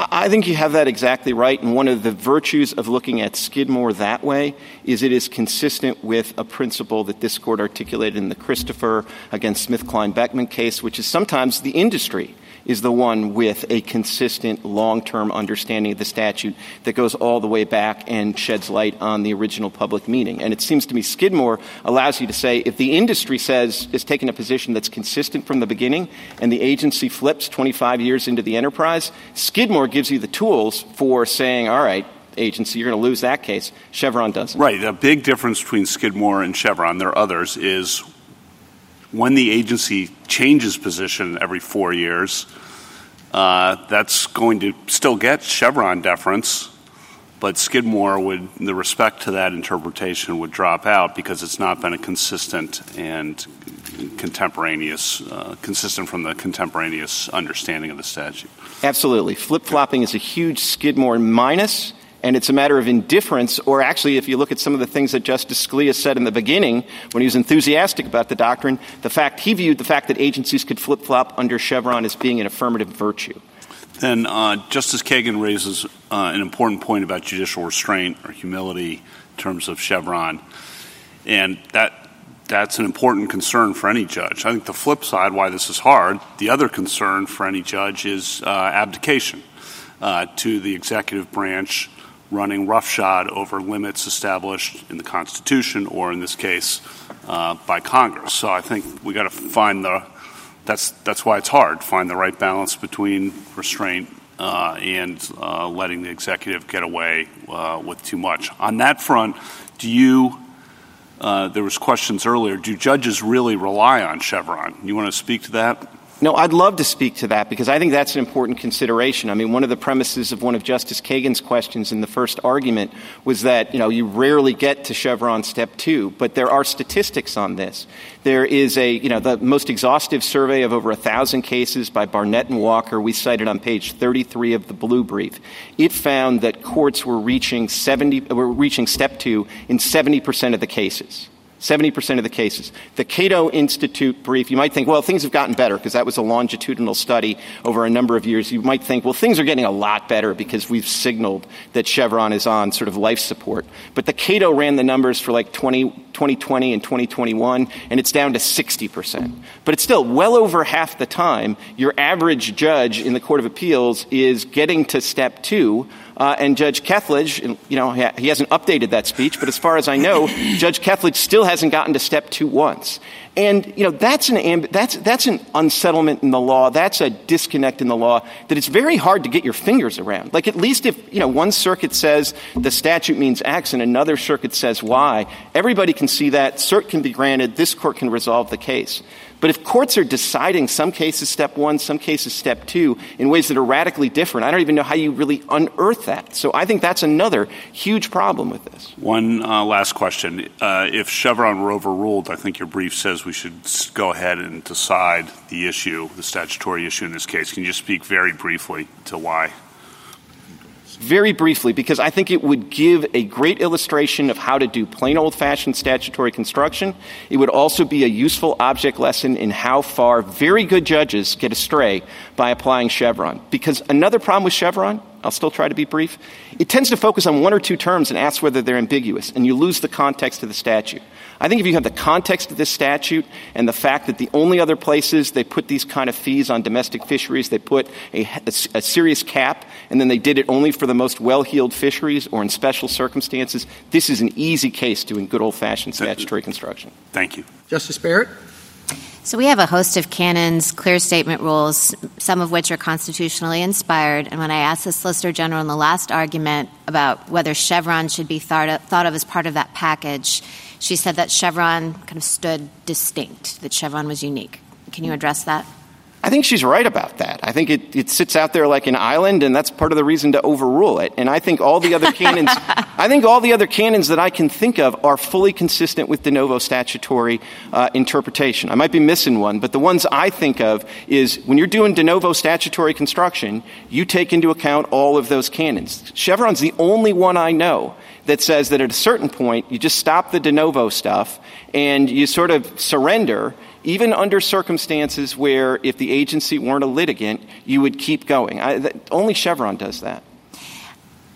I think you have that exactly right. And one of the virtues of looking at Skidmore that way is it is consistent with a principle that this court articulated in the Christopher against SmithKline Beecham case, which is sometimes the industry is the one with a consistent long-term understanding of the statute that goes all the way back and sheds light on the original public meaning. And it seems to me Skidmore allows you to say if the industry says is taking a position that's consistent from the beginning and the agency flips 25 years into the enterprise, Skidmore gives you the tools for saying, all right, agency, you're going to lose that case. Chevron doesn't. Right. The big difference between Skidmore and Chevron, there are others, is when the agency changes position every four years, that's going to still get Chevron deference, but Skidmore would, the respect to that interpretation would drop out because it's not been a consistent and contemporaneous, uh, consistent from the contemporaneous understanding of the statute. Absolutely. Flip flopping is a huge Skidmore minus and it's a matter of indifference, or actually, if you look at some of the things that Justice Scalia said in the beginning when he was enthusiastic about the doctrine, the fact he viewed the fact that agencies could flip flop under Chevron as being an affirmative virtue. Then uh, Justice Kagan raises uh, an important point about judicial restraint or humility in terms of Chevron, and that that's an important concern for any judge. I think the flip side, why this is hard, the other concern for any judge is uh, abdication uh, to the executive branch running roughshod over limits established in the Constitution or, in this case, uh, by Congress. So I think we got to find the that's that's why it's hard find the right balance between restraint uh, and uh, letting the executive get away uh, with too much. On that front, do you? Uh, there was questions earlier. Do judges really rely on Chevron? You want to speak to that? No, I'd love to speak to that because I think that's an important consideration. I mean, one of the premises of one of Justice Kagan's questions in the first argument was that, you know, you rarely get to Chevron step two, but there are statistics on this. There is a, you know, the most exhaustive survey of over a thousand cases by Barnett and Walker. We cited on page 33 of the blue brief. It found that courts were reaching 70, were reaching step two in 70% of the cases. 70% of the cases. The Cato Institute brief, you might think, well, things have gotten better because that was a longitudinal study over a number of years. You might think, well, things are getting a lot better because we've signaled that Chevron is on sort of life support. But the Cato ran the numbers for like 20, 2020 and 2021, and it's down to 60%. But it's still well over half the time your average judge in the Court of Appeals is getting to step two uh, and Judge Kethledge, you know, he hasn't updated that speech, but as far as I know, Judge Kethledge still hasn't gotten to step two once. And, you know, that's an, amb- that's, that's an unsettlement in the law. That's a disconnect in the law that it's very hard to get your fingers around. Like, at least if, you know, one circuit says the statute means X and another circuit says Y, everybody can see that. Cert can be granted. This court can resolve the case. But if courts are deciding some cases step one, some cases step two, in ways that are radically different, I don't even know how you really unearth that. So I think that's another huge problem with this. One uh, last question. Uh, if Chevron were overruled, I think your brief says we should go ahead and decide the issue, the statutory issue in this case. Can you just speak very briefly to why? Very briefly because I think it would give a great illustration of how to do plain old fashioned statutory construction. It would also be a useful object lesson in how far very good judges get astray by applying Chevron. Because another problem with Chevron I'll still try to be brief. It tends to focus on one or two terms and asks whether they're ambiguous, and you lose the context of the statute. I think if you have the context of this statute and the fact that the only other places they put these kind of fees on domestic fisheries, they put a, a, a serious cap, and then they did it only for the most well-heeled fisheries or in special circumstances, this is an easy case doing good old-fashioned statutory construction. Thank you. Justice Barrett? So we have a host of canons, clear statement rules, some of which are constitutionally inspired. And when I asked the Solicitor General in the last argument about whether Chevron should be thought of, thought of as part of that package, she said that Chevron kind of stood distinct, that Chevron was unique. Can you address that? I think she's right about that. I think it, it sits out there like an island, and that's part of the reason to overrule it. And I think all the other canons, I think all the other canons that I can think of are fully consistent with de novo statutory uh, interpretation. I might be missing one, but the ones I think of is when you're doing de novo statutory construction, you take into account all of those canons. Chevron's the only one I know that says that at a certain point you just stop the de novo stuff and you sort of surrender even under circumstances where if the agency weren't a litigant, you would keep going. I, that, only Chevron does that.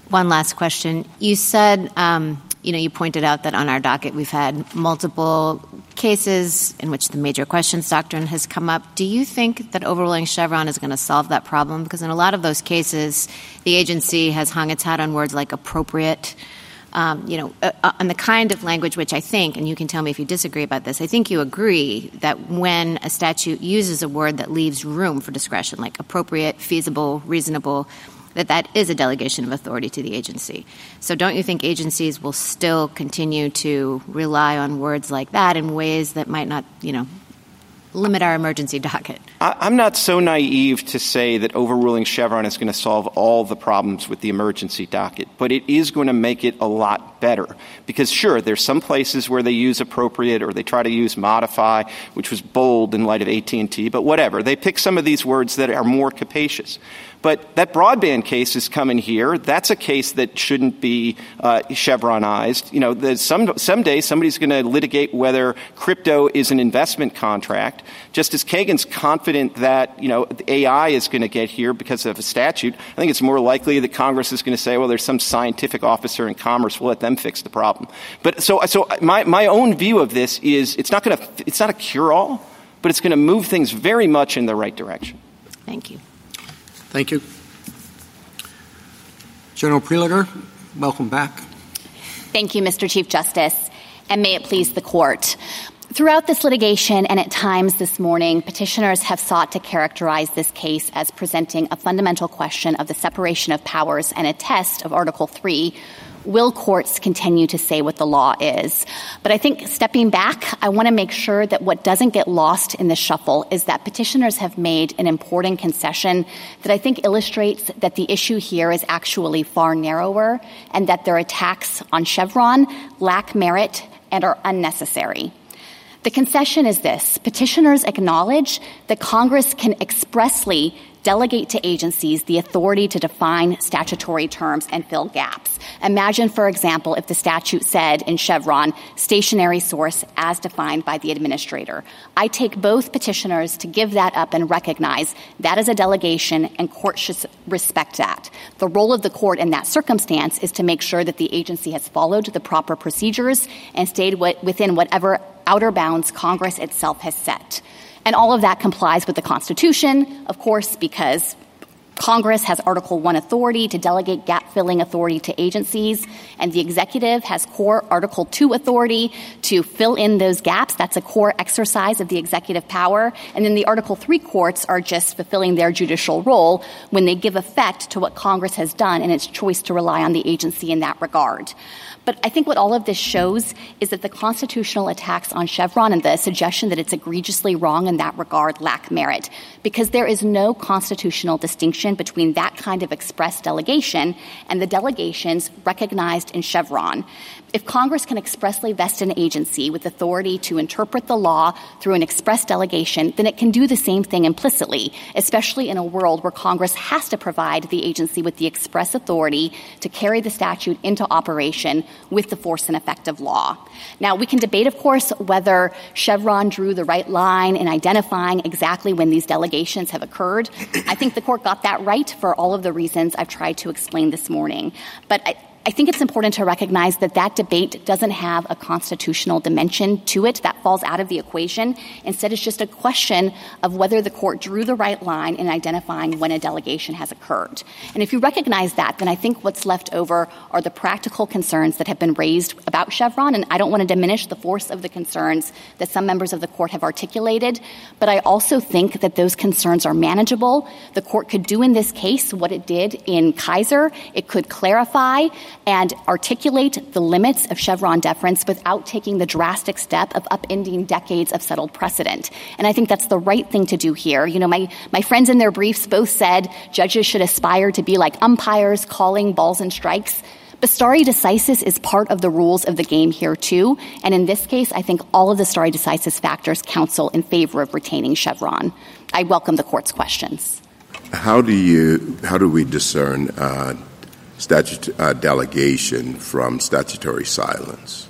One last question. You said, um, you know, you pointed out that on our docket we've had multiple cases in which the major questions doctrine has come up. Do you think that overruling Chevron is going to solve that problem? Because in a lot of those cases, the agency has hung its hat on words like appropriate um, you know, uh, uh, on the kind of language which I think, and you can tell me if you disagree about this, I think you agree that when a statute uses a word that leaves room for discretion, like appropriate, feasible, reasonable, that that is a delegation of authority to the agency. So don't you think agencies will still continue to rely on words like that in ways that might not, you know, limit our emergency docket? I'm not so naive to say that overruling Chevron is going to solve all the problems with the emergency docket, but it is going to make it a lot better. Because sure, there's some places where they use appropriate or they try to use modify, which was bold in light of AT&T, but whatever. They pick some of these words that are more capacious. But that broadband case is coming here. That's a case that shouldn't be uh, Chevronized. You know, some someday somebody's going to litigate whether crypto is an investment contract. Justice Kagan's confident that you know AI is going to get here because of a statute. I think it's more likely that Congress is going to say, well, there's some scientific officer in commerce. We'll let them fix the problem. But so so my my own view of this is it's not going to it's not a cure all, but it's going to move things very much in the right direction. Thank you. Thank you. General Prelogar, welcome back. Thank you, Mr. Chief Justice, and may it please the court. Throughout this litigation and at times this morning, petitioners have sought to characterize this case as presenting a fundamental question of the separation of powers and a test of Article 3 will courts continue to say what the law is? But I think stepping back, I want to make sure that what doesn't get lost in the shuffle is that petitioners have made an important concession that I think illustrates that the issue here is actually far narrower and that their attacks on Chevron lack merit and are unnecessary. The concession is this petitioners acknowledge that Congress can expressly delegate to agencies the authority to define statutory terms and fill gaps. Imagine, for example, if the statute said in Chevron, stationary source as defined by the administrator. I take both petitioners to give that up and recognize that is a delegation and courts should respect that. The role of the court in that circumstance is to make sure that the agency has followed the proper procedures and stayed within whatever outer bounds Congress itself has set. And all of that complies with the Constitution, of course, because Congress has Article 1 authority to delegate gap filling authority to agencies, and the executive has core Article 2 authority to fill in those gaps. That's a core exercise of the executive power. And then the Article 3 courts are just fulfilling their judicial role when they give effect to what Congress has done in its choice to rely on the agency in that regard. But I think what all of this shows is that the constitutional attacks on Chevron and the suggestion that it's egregiously wrong in that regard lack merit because there is no constitutional distinction between that kind of express delegation and the delegations recognized in Chevron. If Congress can expressly vest an agency with authority to interpret the law through an express delegation, then it can do the same thing implicitly, especially in a world where Congress has to provide the agency with the express authority to carry the statute into operation with the force and effect of law. Now, we can debate, of course, whether Chevron drew the right line in identifying exactly when these delegations have occurred. I think the court got that right for all of the reasons I've tried to explain this morning. But I, I think it's important to recognize that that debate doesn't have a constitutional dimension to it that falls out of the equation. Instead, it's just a question of whether the court drew the right line in identifying when a delegation has occurred. And if you recognize that, then I think what's left over are the practical concerns that have been raised about Chevron. And I don't want to diminish the force of the concerns that some members of the court have articulated, but I also think that those concerns are manageable. The court could do in this case what it did in Kisor. It could clarify and articulate the limits of Chevron deference without taking the drastic step of upending decades of settled precedent. And I think that's the right thing to do here. You know, my, my friends in their briefs both said judges should aspire to be like umpires calling balls and strikes. But stare decisis is part of the rules of the game here, too. And in this case, I think all of the stare decisis factors counsel in favor of retaining Chevron. I welcome the court's questions. How do you, how do we discern uh, statute uh, delegation from statutory silence?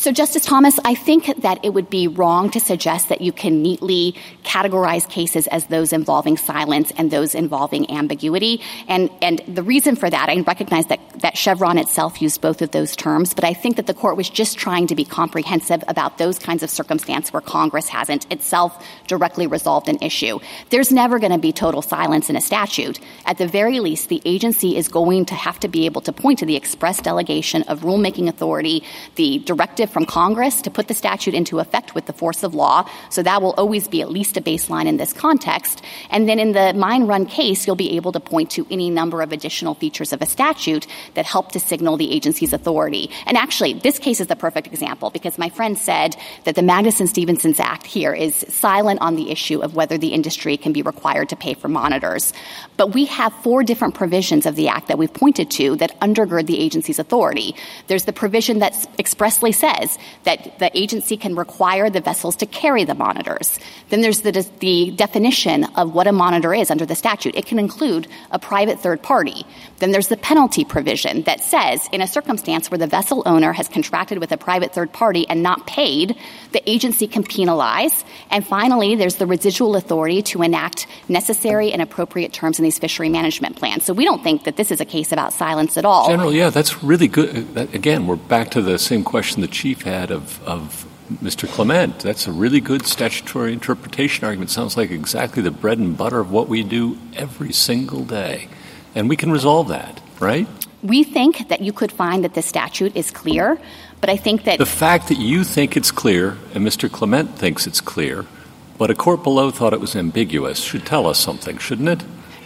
So, Justice Thomas, I think that it would be wrong to suggest that you can neatly categorize cases as those involving silence and those involving ambiguity. And, and the reason for that, I recognize that, that Chevron itself used both of those terms, but I think that the court was just trying to be comprehensive about those kinds of circumstances where Congress hasn't itself directly resolved an issue. There's never going to be total silence in a statute. At the very least, the agency is going to have to be able to point to the express delegation of rulemaking authority, the directive from Congress to put the statute into effect with the force of law. So that will always be at least a baseline in this context. And then in the mine run case, you'll be able to point to any number of additional features of a statute that help to signal the agency's authority. And actually, this case is the perfect example because my friend said that the Magnuson-Stevens Act here is silent on the issue of whether the industry can be required to pay for monitors. But we have four different provisions of the Act that we've pointed to that undergird the agency's authority. There's the provision that expressly says says that the agency can require the vessels to carry the monitors. Then there's the, the definition of what a monitor is under the statute. It can include a private third party. Then there's the penalty provision that says in a circumstance where the vessel owner has contracted with a private third party and not paid, the agency can penalize. And finally, there's the residual authority to enact necessary and appropriate terms in these fishery management plans. So we don't think that this is a case about silence at all. General, yeah, that's really good. Again, we're back to the same question the chief had of, of Mr. Clement. That's a really good statutory interpretation argument. Sounds like exactly the bread and butter of what we do every single day. And we can resolve that, right? We think that you could find that the statute is clear, but I think that the fact that you think it's clear and Mr. Clement thinks it's clear, but a court below thought it was ambiguous should tell us something, shouldn't it?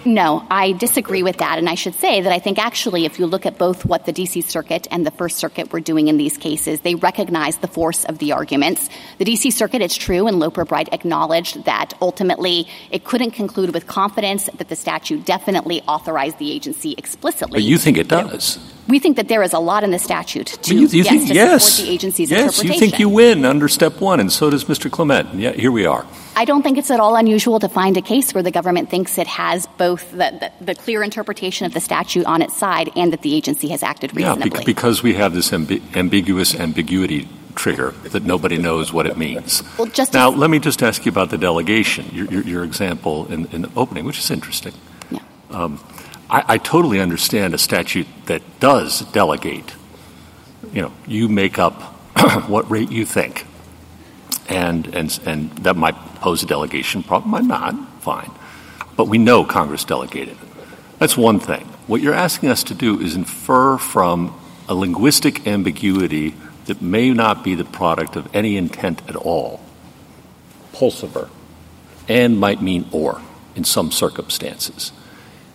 No, I disagree with that. And I should say that I think actually, if you look at both what the D.C. Circuit and the First Circuit were doing in these cases, they recognize the force of the arguments. The D.C. Circuit, it's true, and Loper Bright acknowledged that ultimately it couldn't conclude with confidence that the statute definitely authorized the agency explicitly. But you think it does. We think that there is a lot in the statute to, you, you yes, think, to yes, support the agency's yes, interpretation. you think you win under step one, and so does Mr. Clement. Yet here we are. I don't think it's at all unusual to find a case where the government thinks it has both the, the, the clear interpretation of the statute on its side and that the agency has acted reasonably. Yeah, because we have this ambi- ambiguous ambiguity trigger that nobody knows what it means. Well, now, let me just ask you about the delegation, your, your, your example in, in, the opening, which is interesting. Yeah. Um, I, I totally understand a statute that does delegate. You know, you make up what rate you think and, and, and that might pose a delegation problem, might not, fine. But we know Congress delegated. That's one thing. What you're asking us to do is infer from a linguistic ambiguity that may not be the product of any intent at all, Pulsifer, and might mean or in some circumstances.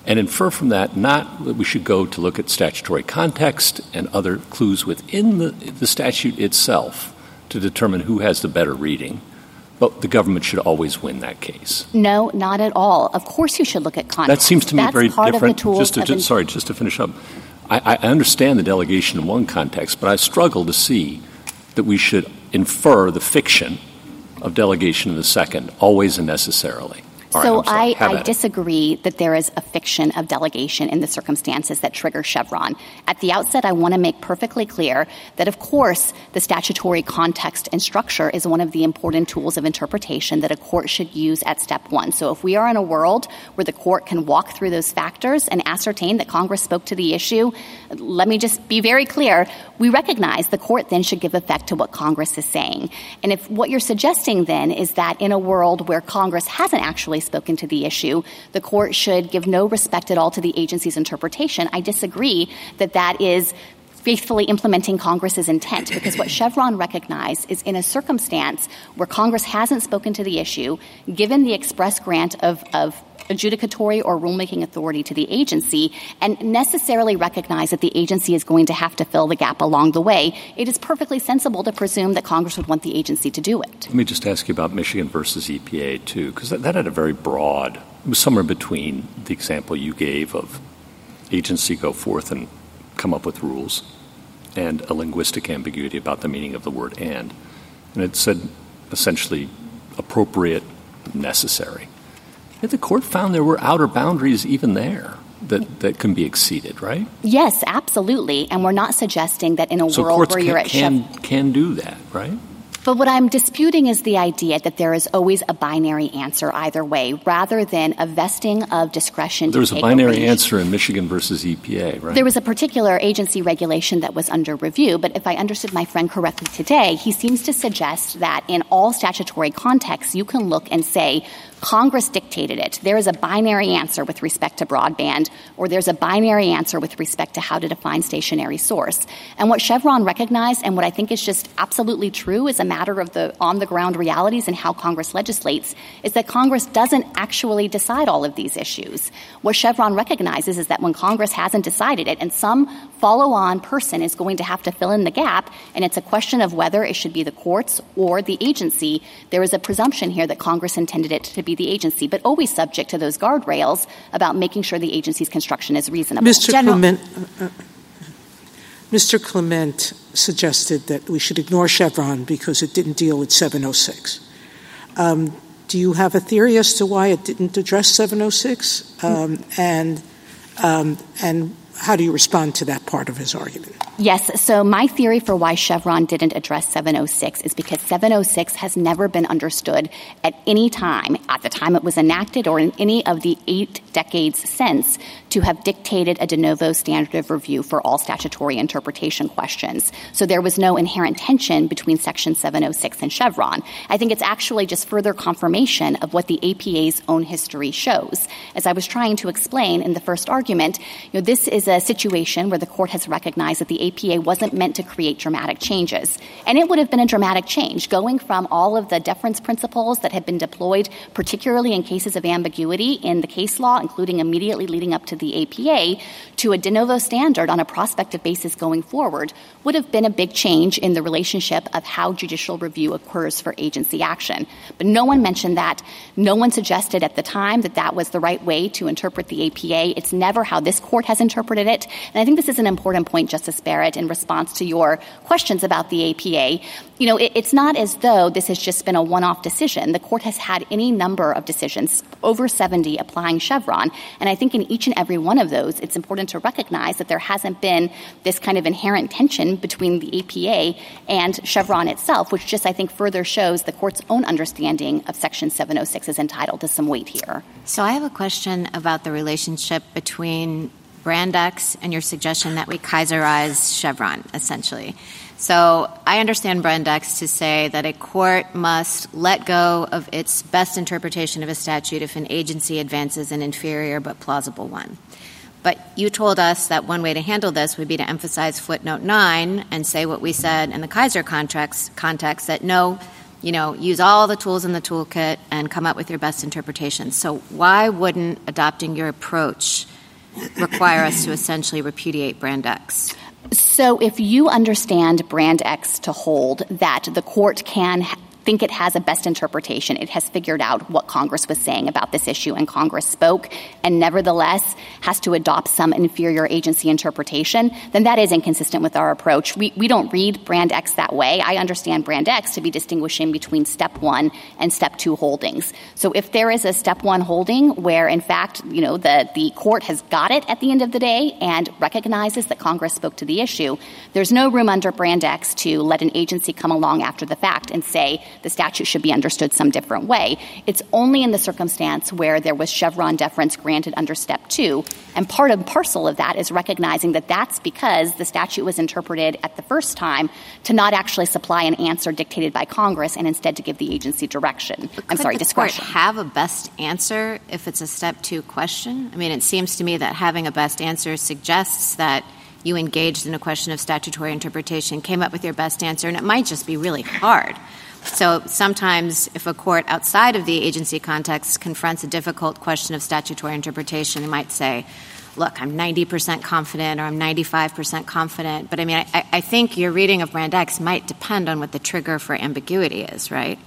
And infer from that not that we should go to look at statutory context and other clues within the, the statute itself to determine who has the better reading. But the government should always win that case. No, not at all. Of course, you should look at context. That seems to me That's very different. Of the tools just to, just, sorry, just to finish up, I, I understand the delegation in one context, but I struggle to see that we should infer the fiction of delegation in the second, always and necessarily. All so right, I, I disagree that there is a fiction of delegation in the circumstances that trigger Chevron. At the outset, I want to make perfectly clear that, of course, the statutory context and structure is one of the important tools of interpretation that a court should use at step one. So if we are in a world where the court can walk through those factors and ascertain that Congress spoke to the issue, let me just be very clear. We recognize the court then should give effect to what Congress is saying. And if what you're suggesting then is that in a world where Congress hasn't actually spoken to the issue, the court should give no respect at all to the agency's interpretation. I disagree that that is faithfully implementing Congress's intent because what Chevron recognized is in a circumstance where Congress hasn't spoken to the issue, given the express grant of, of adjudicatory or rulemaking authority to the agency and necessarily recognize that the agency is going to have to fill the gap along the way, it is perfectly sensible to presume that Congress would want the agency to do it. Let me just ask you about Michigan versus EPA, too, because that, that had a very broad, it was somewhere between the example you gave of agency go forth and come up with rules and a linguistic ambiguity about the meaning of the word and. And it said essentially appropriate, necessary. Yet the court found there were outer boundaries even there that, that can be exceeded, right? Yes, absolutely. And we're not suggesting that in a so world where can, you're at can, Chev- can do that, right? But what I'm disputing is the idea that there is always a binary answer either way, rather than a vesting of discretion. There's to a binary answer in Michigan versus EPA, right? There was a particular agency regulation that was under review, but if I understood my friend correctly today, he seems to suggest that in all statutory contexts, you can look and say, Congress dictated it. There is a binary answer with respect to broadband, or there's a binary answer with respect to how to define stationary source. And what Chevron recognized, and what I think is just absolutely true as a matter of the on the ground realities and how Congress legislates, is that Congress doesn't actually decide all of these issues. What Chevron recognizes is that when Congress hasn't decided it, and some follow on person is going to have to fill in the gap, and it's a question of whether it should be the courts or the agency, there is a presumption here that Congress intended it to be the agency, but always subject to those guardrails about making sure the agency's construction is reasonable. Mr. Clement, uh, uh, Mr. Clement suggested that we should ignore Chevron because it didn't deal with 706. Um, do you have a theory as to why it didn't address 706? Um, and um, and how do you respond to that part of his argument? Yes. So my theory for why Chevron didn't address 706 is because 706 has never been understood at any time, at the time it was enacted or in any of the eight decades since, to have dictated a de novo standard of review for all statutory interpretation questions. So there was no inherent tension between Section 706 and Chevron. I think it's actually just further confirmation of what the APA's own history shows. As I was trying to explain in the first argument, you know, this is a situation where the court has recognized that the APA wasn't meant to create dramatic changes. And it would have been a dramatic change, going from all of the deference principles that had been deployed, particularly in cases of ambiguity in the case law, including immediately leading up to the APA, to a de novo standard on a prospective basis going forward, would have been a big change in the relationship of how judicial review occurs for agency action. But no one mentioned that. No one suggested at the time that that was the right way to interpret the APA. It's never how this court has interpreted it. And I think this is an important point, Justice Barrett, in response to your questions about the APA. You know, it, it's not as though this has just been a one off decision. The court has had any number of decisions, over 70, applying Chevron. And I think in each and every one of those, it's important to recognize that there hasn't been this kind of inherent tension between the APA and Chevron itself, which just, I think, further shows the court's own understanding of Section 706 is entitled to some weight here. So I have a question about the relationship between Brand X and your suggestion that we Kisorize Chevron, essentially. So I understand Brand X to say that a court must let go of its best interpretation of a statute if an agency advances an inferior but plausible one. But you told us that one way to handle this would be to emphasize footnote 9 and say what we said in the Kisor contracts context that no, you know, use all the tools in the toolkit and come up with your best interpretation. So why wouldn't adopting your approach require us to essentially repudiate Brand X? So if you understand Brand X to hold that the court can think it has a best interpretation. It has figured out what Congress was saying about this issue, and Congress spoke, and nevertheless has to adopt some inferior agency interpretation, then that is inconsistent with our approach. We, we don't read Brand X that way. I understand Brand X to be distinguishing between step one and step two holdings. So if there is a step one holding where, in fact, you know, the, the court has got it at the end of the day and recognizes that Congress spoke to the issue, there's no room under Brand X to let an agency come along after the fact and say the statute should be understood some different way. It's only in the circumstance where there was Chevron deference granted under step two. And part and parcel of that is recognizing that that's because the statute was interpreted at the first time to not actually supply an answer dictated by Congress and instead to give the agency direction. I'm sorry, the discretion. Court have a best answer if it's a step two question? I mean, it seems to me that having a best answer suggests that you engaged in a question of statutory interpretation, came up with your best answer, and it might just be really hard. So sometimes, if a court outside of the agency context confronts a difficult question of statutory interpretation, they might say, look, I'm 90% confident or I'm 95% confident. But I mean, I, I think your reading of Brand X might depend on what the trigger for ambiguity is, right?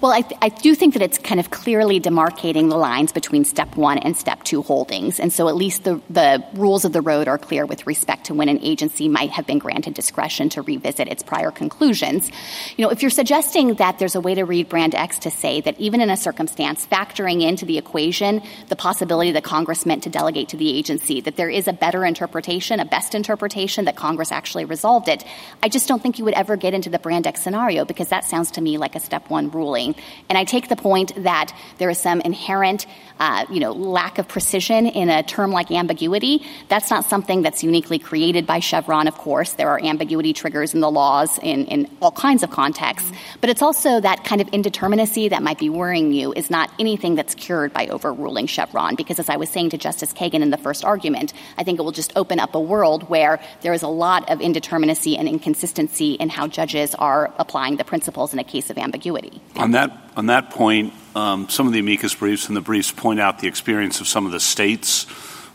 Well, I, th- I, do think that it's kind of clearly demarcating the lines between step one and step two holdings. And so at least the, the rules of the road are clear with respect to when an agency might have been granted discretion to revisit its prior conclusions. You know, if you're suggesting that there's a way to read Brand X to say that even in a circumstance factoring into the equation the possibility that Congress meant to delegate to the agency, that there is a better interpretation, a best interpretation, that Congress actually resolved it, I just don't think you would ever get into the Brand X scenario because that sounds to me like a step one rule ruling. And I take the point that there is some inherent, uh, you know, lack of precision in a term like ambiguity. That's not something that's uniquely created by Chevron, of course. There are ambiguity triggers in the laws in, in all kinds of contexts. But it's also that kind of indeterminacy that might be worrying you is not anything that's cured by overruling Chevron. Because as I was saying to Justice Kagan in the first argument, I think it will just open up a world where there is a lot of indeterminacy and inconsistency in how judges are applying the principles in a case of ambiguity. On that on that point, um, some of the amicus briefs and the briefs point out the experience of some of the states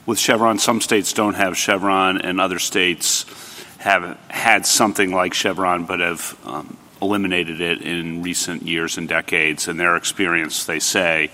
with Chevron. Some states don't have Chevron, and other states have had something like Chevron, but have um, eliminated it in recent years and decades. And their experience, they say,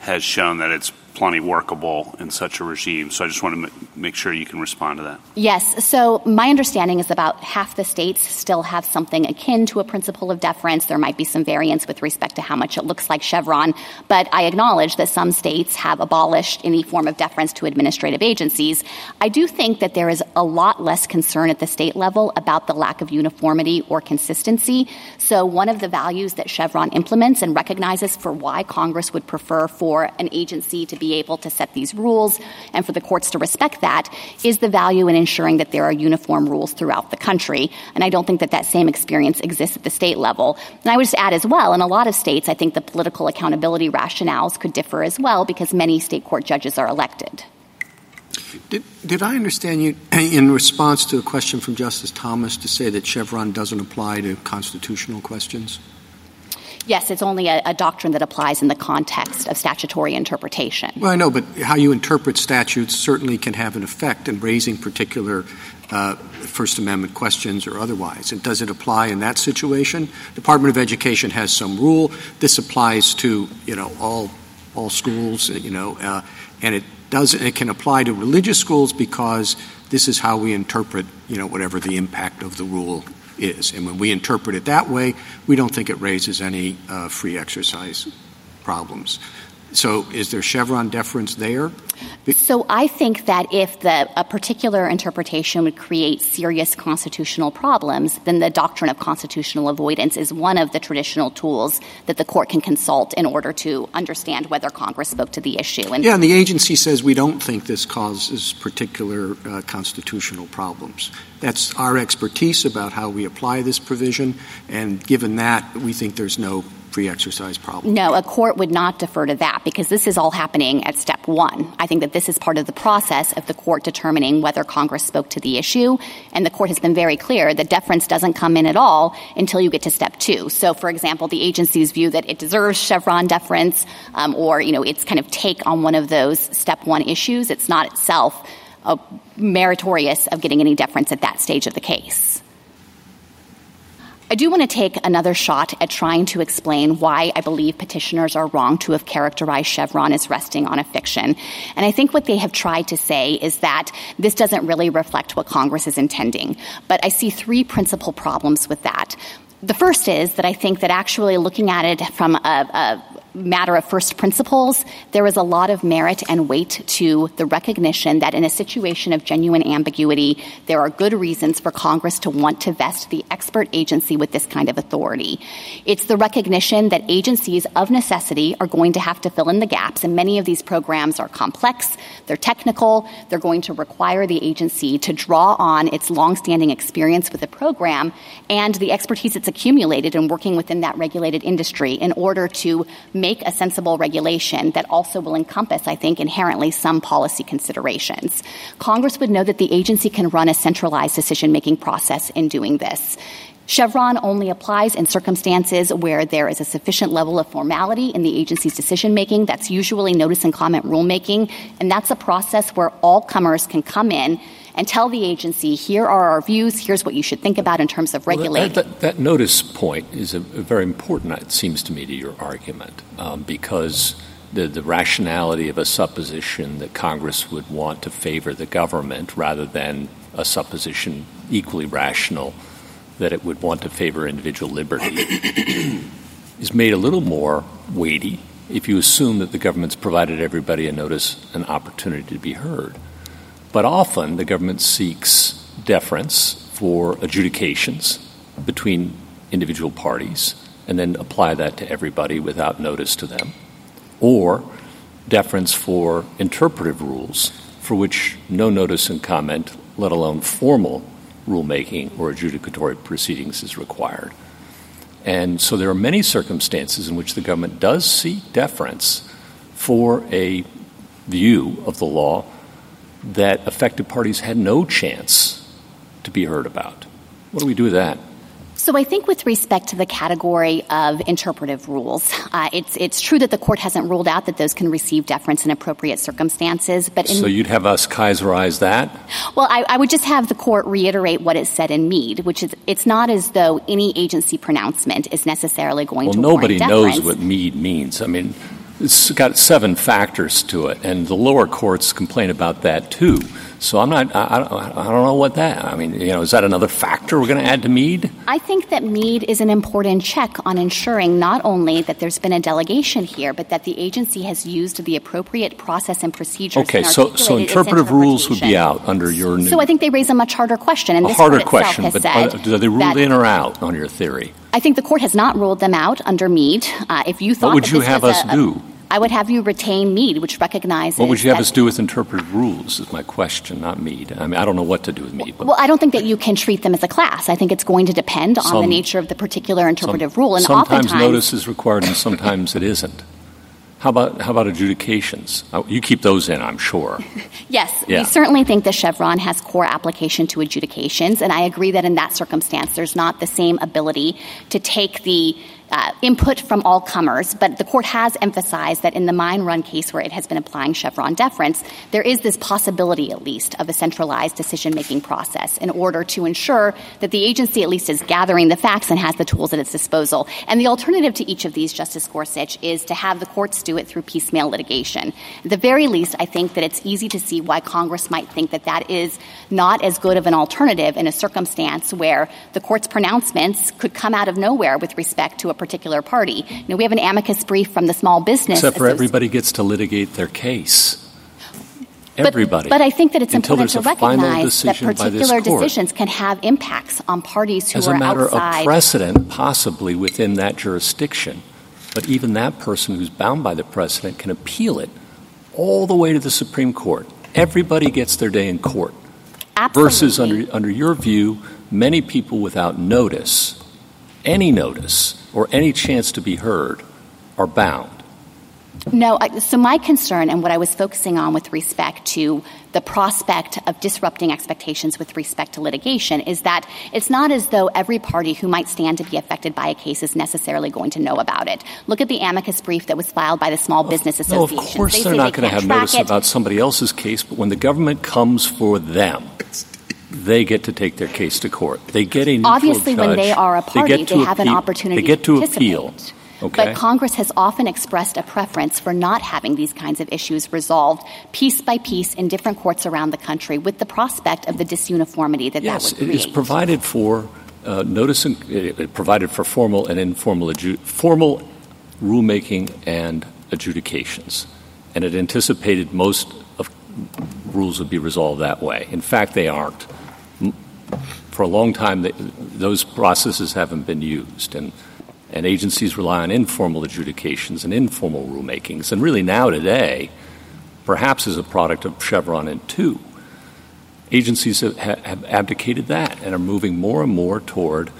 has shown that it's plenty workable in such a regime. So I just want to m- make sure you can respond to that. Yes. So my understanding is about half the states still have something akin to a principle of deference. There might be some variance with respect to how much it looks like Chevron, but I acknowledge that some states have abolished any form of deference to administrative agencies. I do think that there is a lot less concern at the state level about the lack of uniformity or consistency. So one of the values that Chevron implements and recognizes for why Congress would prefer for an agency to be be able to set these rules and for the courts to respect that is the value in ensuring that there are uniform rules throughout the country. And I don't think that that same experience exists at the state level. And I would just add as well, in a lot of states, I think the political accountability rationales could differ as well because many state court judges are elected. Did, did I understand you in response to a question from Justice Thomas to say that Chevron doesn't apply to constitutional questions? Yes, it's only a, a, doctrine that applies in the context of statutory interpretation. Well, I know, but how you interpret statutes certainly can have an effect in raising particular uh, First Amendment questions or otherwise. And does it apply in that situation? Department of Education has some rule. This applies to you know all all schools. You know, uh, and it does it can apply to religious schools because this is how we interpret you know whatever the impact of the rule is. And when we interpret it that way, we don't think it raises any uh, free exercise problems. So, is there Chevron deference there? So, I think that if the, a particular interpretation would create serious constitutional problems, then the doctrine of constitutional avoidance is one of the traditional tools that the court can consult in order to understand whether Congress spoke to the issue. And yeah, and the agency says we don't think this causes particular uh, constitutional problems. That's our expertise about how we apply this provision, and given that, we think there's no free exercise problem? No, a court would not defer to that because this is all happening at step one. I think that this is part of the process of the court determining whether Congress spoke to the issue. And the court has been very clear that deference doesn't come in at all until you get to step two. So, for example, the agency's view that it deserves Chevron deference um, or, you know, its kind of take on one of those step one issues, it's not itself uh, meritorious of getting any deference at that stage of the case. I do want to take another shot at trying to explain why I believe petitioners are wrong to have characterized Chevron as resting on a fiction. And I think what they have tried to say is that this doesn't really reflect what Congress is intending. But I see three principal problems with that. The first is that I think that actually looking at it from a, a matter of first principles, there is a lot of merit and weight to the recognition that in a situation of genuine ambiguity, there are good reasons for Congress to want to vest the expert agency with this kind of authority. It's the recognition that agencies of necessity are going to have to fill in the gaps, and many of these programs are complex, they're technical, they're going to require the agency to draw on its longstanding experience with the program and the expertise it's accumulated in working within that regulated industry in order to make make a sensible regulation that also will encompass, I think, inherently some policy considerations. Congress would know that the agency can run a centralized decision making process in doing this. Chevron only applies in circumstances where there is a sufficient level of formality in the agency's decision making. That's usually notice and comment rulemaking. And that's a process where all comers can come in and tell the agency, here are our views, here's what you should think about in terms of regulating. Well, that, that, that, notice point is a, a very important, it seems to me, to your argument, um, because the, the rationality of a supposition that Congress would want to favor the government rather than a supposition equally rational that it would want to favor individual liberty is made a little more weighty if you assume that the government's provided everybody a notice, an opportunity to be heard. But often the government seeks deference for adjudications between individual parties and then apply that to everybody without notice to them, or deference for interpretive rules for which no notice and comment, let alone formal rulemaking or adjudicatory proceedings is required. And so there are many circumstances in which the government does seek deference for a view of the law that affected parties had no chance to be heard about. What do we do with that? So I think with respect to the category of interpretive rules, uh, it's it's true that the court hasn't ruled out that those can receive deference in appropriate circumstances. But so you'd have us Kisorize that? Well, I, I, would just have the court reiterate what it said in Mead, which is it's not as though any agency pronouncement is necessarily going well, to. Well, nobody knows what Mead means. I mean, it's got seven factors to it, and the lower courts complain about that too. So I'm not. I, I, I don't know what that. I mean, you know, is that another factor we're going to add to Mead? I think that Mead is an important check on ensuring not only that there's been a delegation here, but that the agency has used the appropriate process and procedures. Okay, so so interpretive rules would be out under your new. So I think they raise a much harder question, and a this harder question. But are, do they rule in or out on your theory? I think the court has not ruled them out under Mead. Uh, if you thought, what would you have us a, do? I would have you retain Mead, which recognizes. What would you have us do with interpretive rules? Is my question, not Mead. I mean, I don't know what to do with Mead. But well, I don't think that you can treat them as a class. I think it's going to depend some, on the nature of the particular interpretive some, rule, and sometimes notice is required, and sometimes it isn't. How about how about adjudications? Uh, you keep those in, I'm sure. yes, yeah. we certainly think the Chevron has core application to adjudications, and I agree that in that circumstance, there's not the same ability to take the uh, input from all comers, but the court has emphasized that in the mine run case where it has been applying Chevron deference, there is this possibility, at least, of a centralized decision making process in order to ensure that the agency at least is gathering the facts and has the tools at its disposal. And the alternative to each of these, Justice Gorsuch, is to have the courts do it through piecemeal litigation. At the very least, I think that it's easy to see why Congress might think that that is not as good of an alternative in a circumstance where the court's pronouncements could come out of nowhere with respect to a particular party. You know, we have an amicus brief from the small business. Except for everybody gets to litigate their case. But, Everybody. But I think that it's important to recognize that particular decisions can have impacts on parties who As are outside. As a matter outside. of precedent, possibly within that jurisdiction. But even that person who's bound by the precedent can appeal it all the way to the Supreme Court. Everybody gets their day in court. Absolutely. Versus, under, under your view, many people without notice, any notice, or any chance to be heard are bound. No, so my concern and what I was focusing on with respect to the prospect of disrupting expectations with respect to litigation is that it's not as though every party who might stand to be affected by a case is necessarily going to know about it. Look at the amicus brief that was filed by the Small Business Association. No, of course they they're not going to have notice it. about somebody else's case, but when the government comes for them, they get to take their case to court. They get a obviously judge. when they are a party, they, they have appeal. an opportunity. They get to, to appeal. Okay. But Congress has often expressed a preference for not having these kinds of issues resolved piece by piece in different courts around the country with the prospect of the disuniformity that yes, that would create. It is provided for uh, notice and it provided for formal and informal adju- formal rulemaking and adjudications. And it anticipated most of rules would be resolved that way. In fact, they aren't. For a long time, they, those processes haven't been used. And and agencies rely on informal adjudications and informal rulemakings. And really now today, perhaps as a product of Chevron and two, agencies have, have abdicated that and are moving more and more toward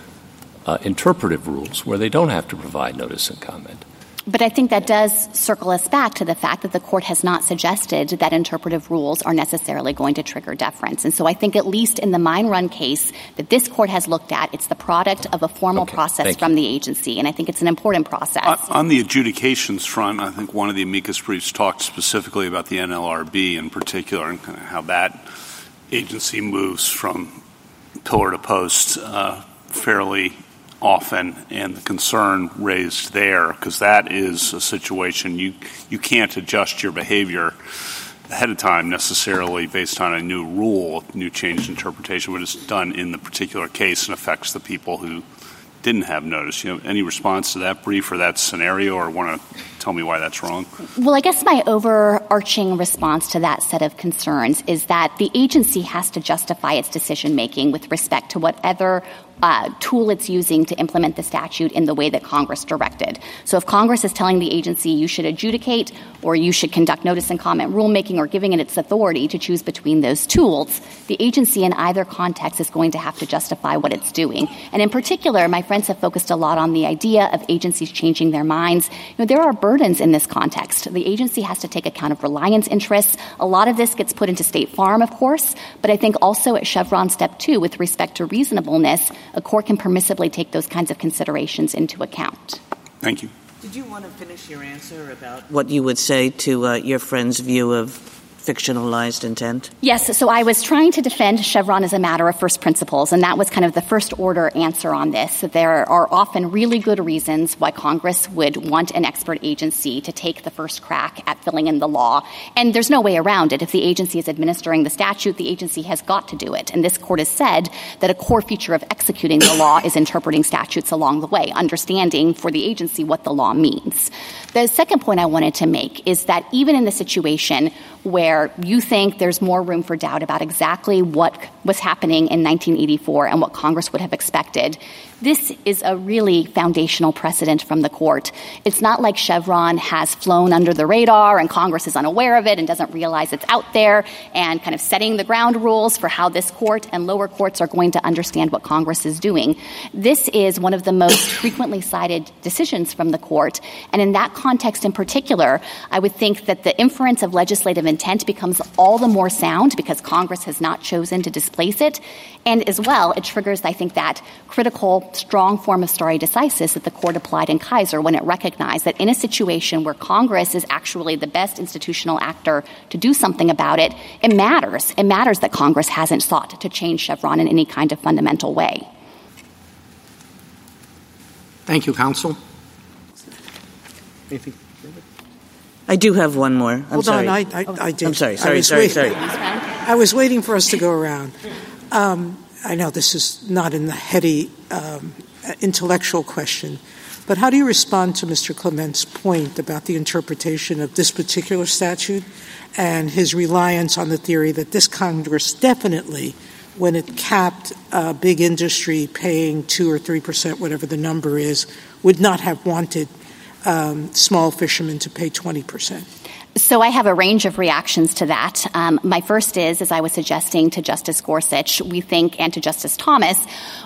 uh, interpretive rules where they don't have to provide notice and comment. But I think that does circle us back to the fact that the court has not suggested that interpretive rules are necessarily going to trigger deference. And so I think, at least in the mine run case that this court has looked at, it's the product of a formal okay, process from you. the agency. And I think it's an important process. On, on the adjudications front, I think one of the amicus briefs talked specifically about the NLRB in particular and kind of how that agency moves from pillar to post uh, fairly often and the concern raised there because that is a situation you you can't adjust your behavior ahead of time necessarily based on a new rule new change interpretation but it's done in the particular case and affects the people who didn't have notice. You know any response to that brief or that scenario or want to tell me why that's wrong? Well i guess my overarching response to that set of concerns is that the agency has to justify its decision making with respect to whatever uh, tool it's using to implement the statute in the way that Congress directed. So if Congress is telling the agency you should adjudicate or you should conduct notice and comment rulemaking or giving it its authority to choose between those tools, the agency in either context is going to have to justify what it's doing. And in particular, my friends have focused a lot on the idea of agencies changing their minds. You know, there are burdens in this context. The agency has to take account of reliance interests. A lot of this gets put into State Farm, of course, but I think also at Chevron step two with respect to reasonableness, a court can permissibly take those kinds of considerations into account. Thank you. Did you want to finish your answer about what you would say to uh, your friend's view of fictionalized intent? Yes. So I was trying to defend Chevron as a matter of first principles, and that was kind of the first order answer on this. There are often really good reasons why Congress would want an expert agency to take the first crack at filling in the law. And there's no way around it. If the agency is administering the statute, the agency has got to do it. And this court has said that a core feature of executing the law is interpreting statutes along the way, understanding for the agency what the law means. The second point I wanted to make is that even in the situation where you think there's more room for doubt about exactly what was happening in 1984 and what Congress would have expected, this is a really foundational precedent from the court. It's not like Chevron has flown under the radar and Congress is unaware of it and doesn't realize it's out there and kind of setting the ground rules for how this court and lower courts are going to understand what Congress is doing. This is one of the most frequently cited decisions from the court. And in that context in particular, I would think that the inference of legislative intent becomes all the more sound because Congress has not chosen to displace it. And as well, it triggers, I think, that critical, strong form of stare decisis that the court applied in Kisor when it recognized that in a situation where Congress is actually the best institutional actor to do something about it, it matters. It matters that Congress hasn't sought to change Chevron in any kind of fundamental way. Thank you, counsel. I do have one more. I'm Hold sorry. on, I, I, I did. I'm sorry, sorry, was sorry, waiting- sorry. I was waiting for us to go around. Um, I know this is not in the heady um, intellectual question, but how do you respond to Mr. Clement's point about the interpretation of this particular statute and his reliance on the theory that this Congress definitely, when it capped uh, big industry paying two or three percent, whatever the number is, would not have wanted um, small fishermen to pay 20 percent? So I have a range of reactions to that. Um, my first is, as I was suggesting to Justice Gorsuch, we think, and to Justice Thomas,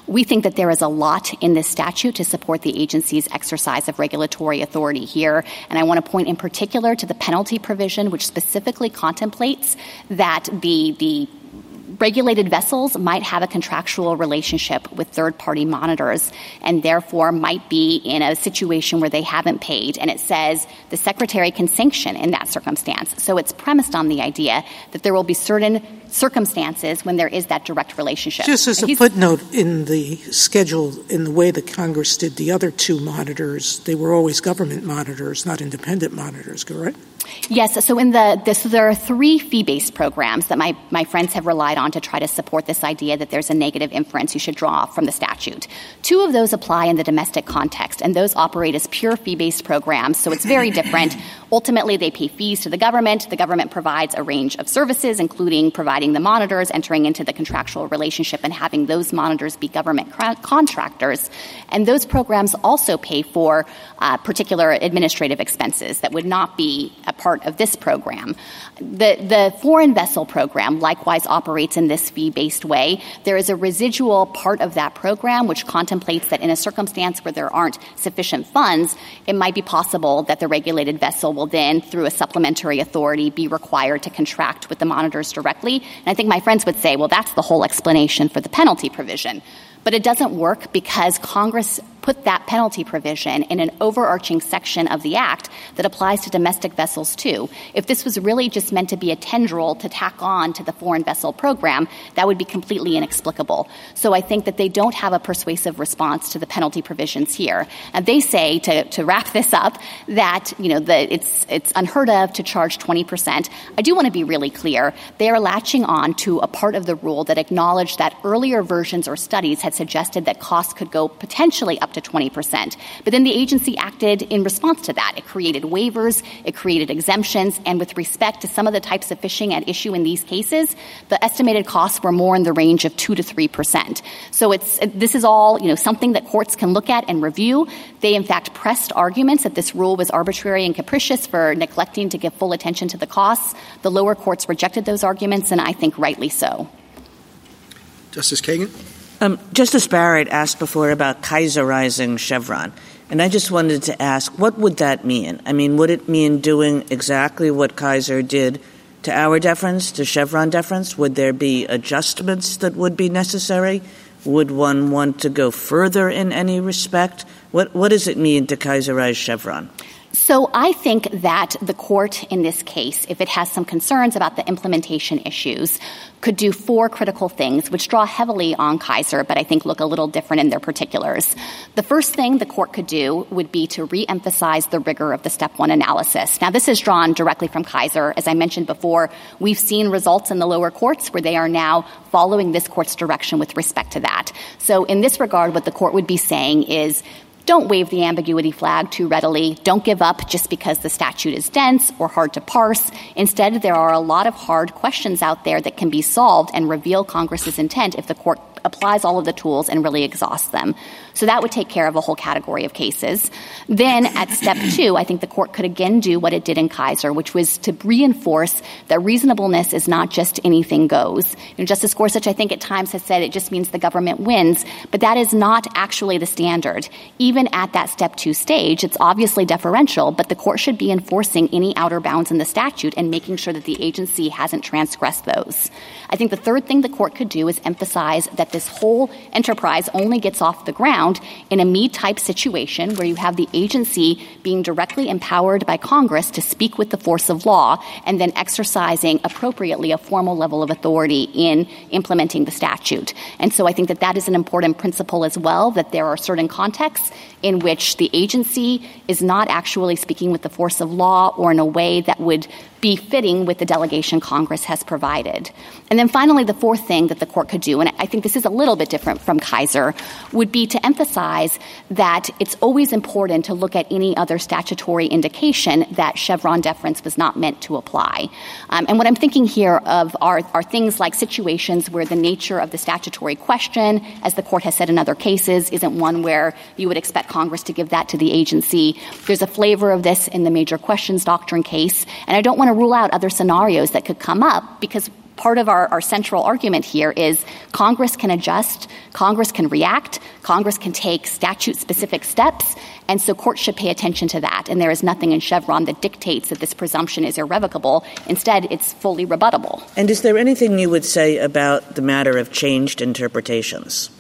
we think that there is a lot in this statute to support the agency's exercise of regulatory authority here. And I want to point in particular to the penalty provision, which specifically contemplates that the, the regulated vessels might have a contractual relationship with third party monitors and therefore might be in a situation where they haven't paid. And it says the secretary can sanction in that circumstance. So it's premised on the idea that there will be certain circumstances when there is that direct relationship. Just as a footnote in the schedule, in the way that Congress did the other two monitors, they were always government monitors, not independent monitors, correct? Yes. So in the this, there are three fee-based programs that my, my friends have relied on to try to support this idea that there's a negative inference you should draw from the statute. Two of those apply in the domestic context, and those operate as pure fee-based programs. So it's very different. Ultimately, they pay fees to the government. The government provides a range of services, including providing the monitors, entering into the contractual relationship, and having those monitors be government contractors. And those programs also pay for uh, particular administrative expenses that would not be a part of this program. The, the foreign vessel program likewise operates in this fee based way. There is a residual part of that program which contemplates that in a circumstance where there aren't sufficient funds, it might be possible that the regulated vessel will then, through a supplementary authority, be required to contract with the monitors directly. And I think my friends would say, well, that's the whole explanation for the penalty provision. But it doesn't work because Congress put that penalty provision in an overarching section of the Act that applies to domestic vessels too. If this was really just meant to be a tendril to tack on to the foreign vessel program, that would be completely inexplicable. So I think that they don't have a persuasive response to the penalty provisions here. And they say, to, to wrap this up, that you know the, it's, it's unheard of to charge 20%. I do want to be really clear. They are latching on to a part of the rule that acknowledged that earlier versions or studies had suggested that costs could go potentially up to 20%. But then the agency acted in response to that. It created waivers, it created exemptions, and with respect to some of the types of fishing at issue in these cases, the estimated costs were more in the range of 2 to 3%. So it's this is all, you know, something that courts can look at and review. They in fact pressed arguments that this rule was arbitrary and capricious for neglecting to give full attention to the costs. The lower courts rejected those arguments and I think rightly so. Justice Kagan? Um, Justice Barrett asked before about Kisorizing Chevron. And I just wanted to ask, what would that mean? I mean, would it mean doing exactly what Kisor did to Auer deference, to Chevron deference? Would there be adjustments that would be necessary? Would one want to go further in any respect? What, what does it mean to Kisorize Chevron? So I think that the court in this case, if it has some concerns about the implementation issues, could do four critical things, which draw heavily on Kisor, but I think look a little different in their particulars. The first thing the court could do would be to reemphasize the rigor of the step one analysis. Now, this is drawn directly from Kisor. As I mentioned before, we've seen results in the lower courts where they are now following this court's direction with respect to that. So in this regard, what the court would be saying is don't wave the ambiguity flag too readily. Don't give up just because the statute is dense or hard to parse. Instead, there are a lot of hard questions out there that can be solved and reveal Congress's intent if the court applies all of the tools and really exhausts them. So that would take care of a whole category of cases. Then at step two, I think the court could again do what it did in Kisor, which was to reinforce that reasonableness is not just anything goes. You know, Justice Gorsuch, I think at times has said it just means the government wins, but that is not actually the standard. Even at that step two stage, it's obviously deferential, but the court should be enforcing any outer bounds in the statute and making sure that the agency hasn't transgressed those. I think the third thing the court could do is emphasize that this whole enterprise only gets off the ground in a Mead type situation where you have the agency being directly empowered by Congress to speak with the force of law and then exercising appropriately a formal level of authority in implementing the statute. And so I think that that is an important principle as well, that there are certain contexts in which the agency is not actually speaking with the force of law or in a way that would be fitting with the delegation Congress has provided. And then finally, the fourth thing that the court could do, and I think this is a little bit different from Kisor, would be to emphasize that it's always important to look at any other statutory indication that Chevron deference was not meant to apply. Um, and what I'm thinking here of are, are things like situations where the nature of the statutory question, as the court has said in other cases, isn't one where you would expect Congress to give that to the agency. There's a flavor of this in the major questions doctrine case, and I don't want to rule out other scenarios that could come up because part of our, our central argument here is Congress can adjust, Congress can react, Congress can take statute specific steps, and so courts should pay attention to that. And there is nothing in Chevron that dictates that this presumption is irrevocable. Instead, it's fully rebuttable. And is there anything you would say about the matter of changed interpretations?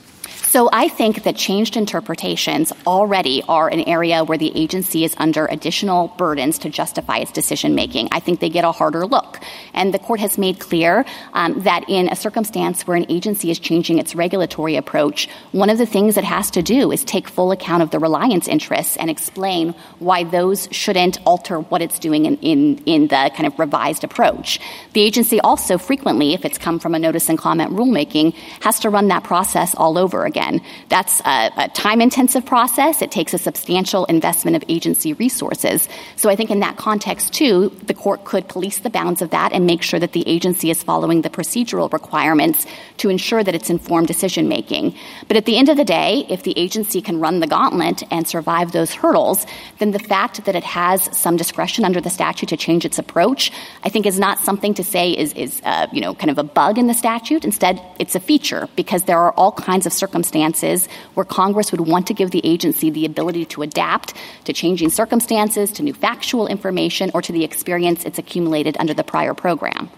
So I think that changed interpretations already are an area where the agency is under additional burdens to justify its decision making. I think they get a harder look. And the court has made clear um, that in a circumstance where an agency is changing its regulatory approach, one of the things it has to do is take full account of the reliance interests and explain why those shouldn't alter what it's doing in, in, in the kind of revised approach. The agency also frequently, if it's come from a notice and comment rulemaking, has to run that process all over again again. That's a, a time intensive process. It takes a substantial investment of agency resources. So I think in that context, too, the court could police the bounds of that and make sure that the agency is following the procedural requirements to ensure that it's informed decision making. But at the end of the day, if the agency can run the gauntlet and survive those hurdles, then the fact that it has some discretion under the statute to change its approach, I think is not something to say is, is uh, you know, kind of a bug in the statute. Instead, it's a feature because there are all kinds of circumstances circumstances where Congress would want to give the agency the ability to adapt to changing circumstances, to new factual information, or to the experience it's accumulated under the prior program.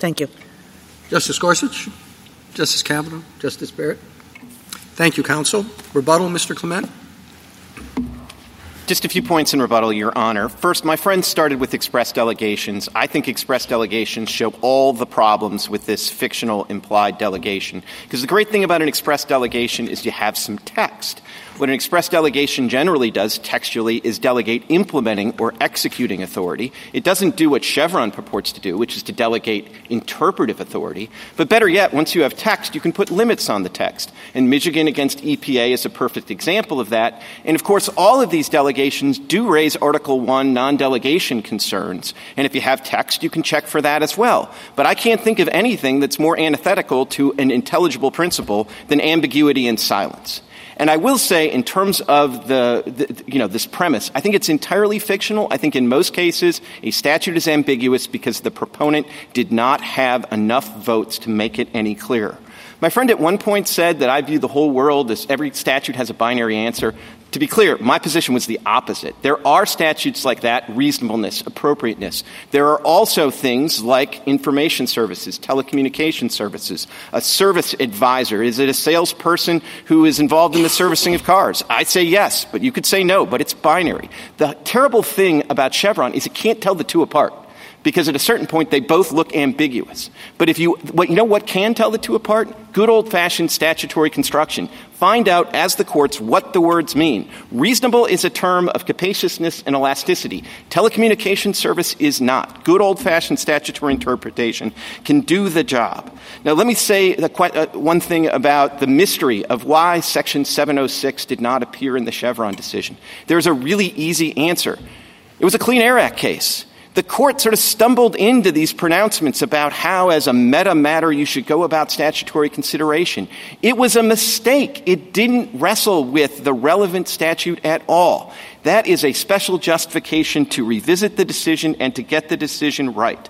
Thank you. Justice Gorsuch, Justice Kavanaugh, Justice Barrett. Thank you, counsel. Rebuttal, Mr. Clement. Just a few points in rebuttal, Your Honor. First, my friend started with express delegations. I think express delegations show all the problems with this fictional implied delegation. Because the great thing about an express delegation is you have some text. What an express delegation generally does textually is delegate implementing or executing authority. It doesn't do what Chevron purports to do, which is to delegate interpretive authority. But better yet, once you have text, you can put limits on the text. And Michigan against EPA is a perfect example of that. And of course, all of these delegations do raise Article 1 non-delegation concerns. And if you have text, you can check for that as well. But I can't think of anything that's more antithetical to an intelligible principle than ambiguity and silence. And I will say, in terms of the, the, you know, this premise, I think it's entirely fictional. I think in most cases, a statute is ambiguous because the proponent did not have enough votes to make it any clearer. My friend at one point said that I view the whole world as every statute has a binary answer. To be clear, my position was the opposite. There are statutes like that, reasonableness, appropriateness. There are also things like information services, telecommunication services, a service advisor. Is it a salesperson who is involved in the servicing of cars? I say yes, but you could say no, but it's binary. The terrible thing about Chevron is it can't tell the two apart because at a certain point they both look ambiguous. But if you, what, you know what can tell the two apart? Good old fashioned statutory construction. Find out, as the courts, what the words mean. Reasonable is a term of capaciousness and elasticity. Telecommunication service is not. Good old fashioned statutory interpretation can do the job. Now, let me say the, uh, one thing about the mystery of why Section 706 did not appear in the Chevron decision. There's a really easy answer. It was a Clean Air Act case the court sort of stumbled into these pronouncements about how, as a meta matter, you should go about statutory consideration. It was a mistake. It didn't wrestle with the relevant statute at all. That is a special justification to revisit the decision and to get the decision right.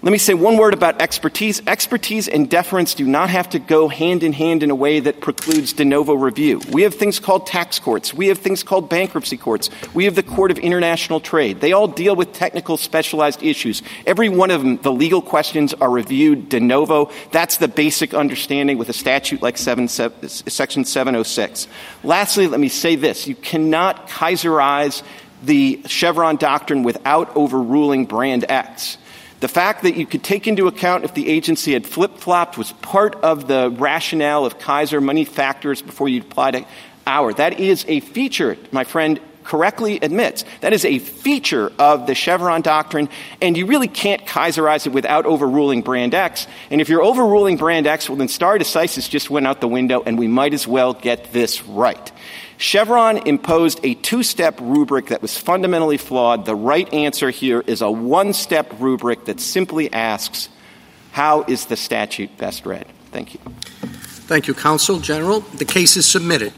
Let me say one word about expertise. Expertise and deference do not have to go hand in hand in a way that precludes de novo review. We have things called tax courts. We have things called bankruptcy courts. We have the Court of International Trade. They all deal with technical specialized issues. Every one of them, the legal questions are reviewed de novo. That's the basic understanding with a statute like 7, Section 706. Lastly, let me say this. You cannot Kisorize the Chevron doctrine without overruling Brand X. The fact that you could take into account if the agency had flip-flopped was part of the rationale of Kisor money factors before you applied to Auer. That is a feature, my friend correctly admits, that is a feature of the Chevron doctrine, and you really can't Kisorize it without overruling Brand X. And if you're overruling Brand X, well, then stare decisis just went out the window, and we might as well get this right. Chevron imposed a two step rubric that was fundamentally flawed. The right answer here is a one step rubric that simply asks, how is the statute best read? Thank you. Thank you, Counsel General. The case is submitted.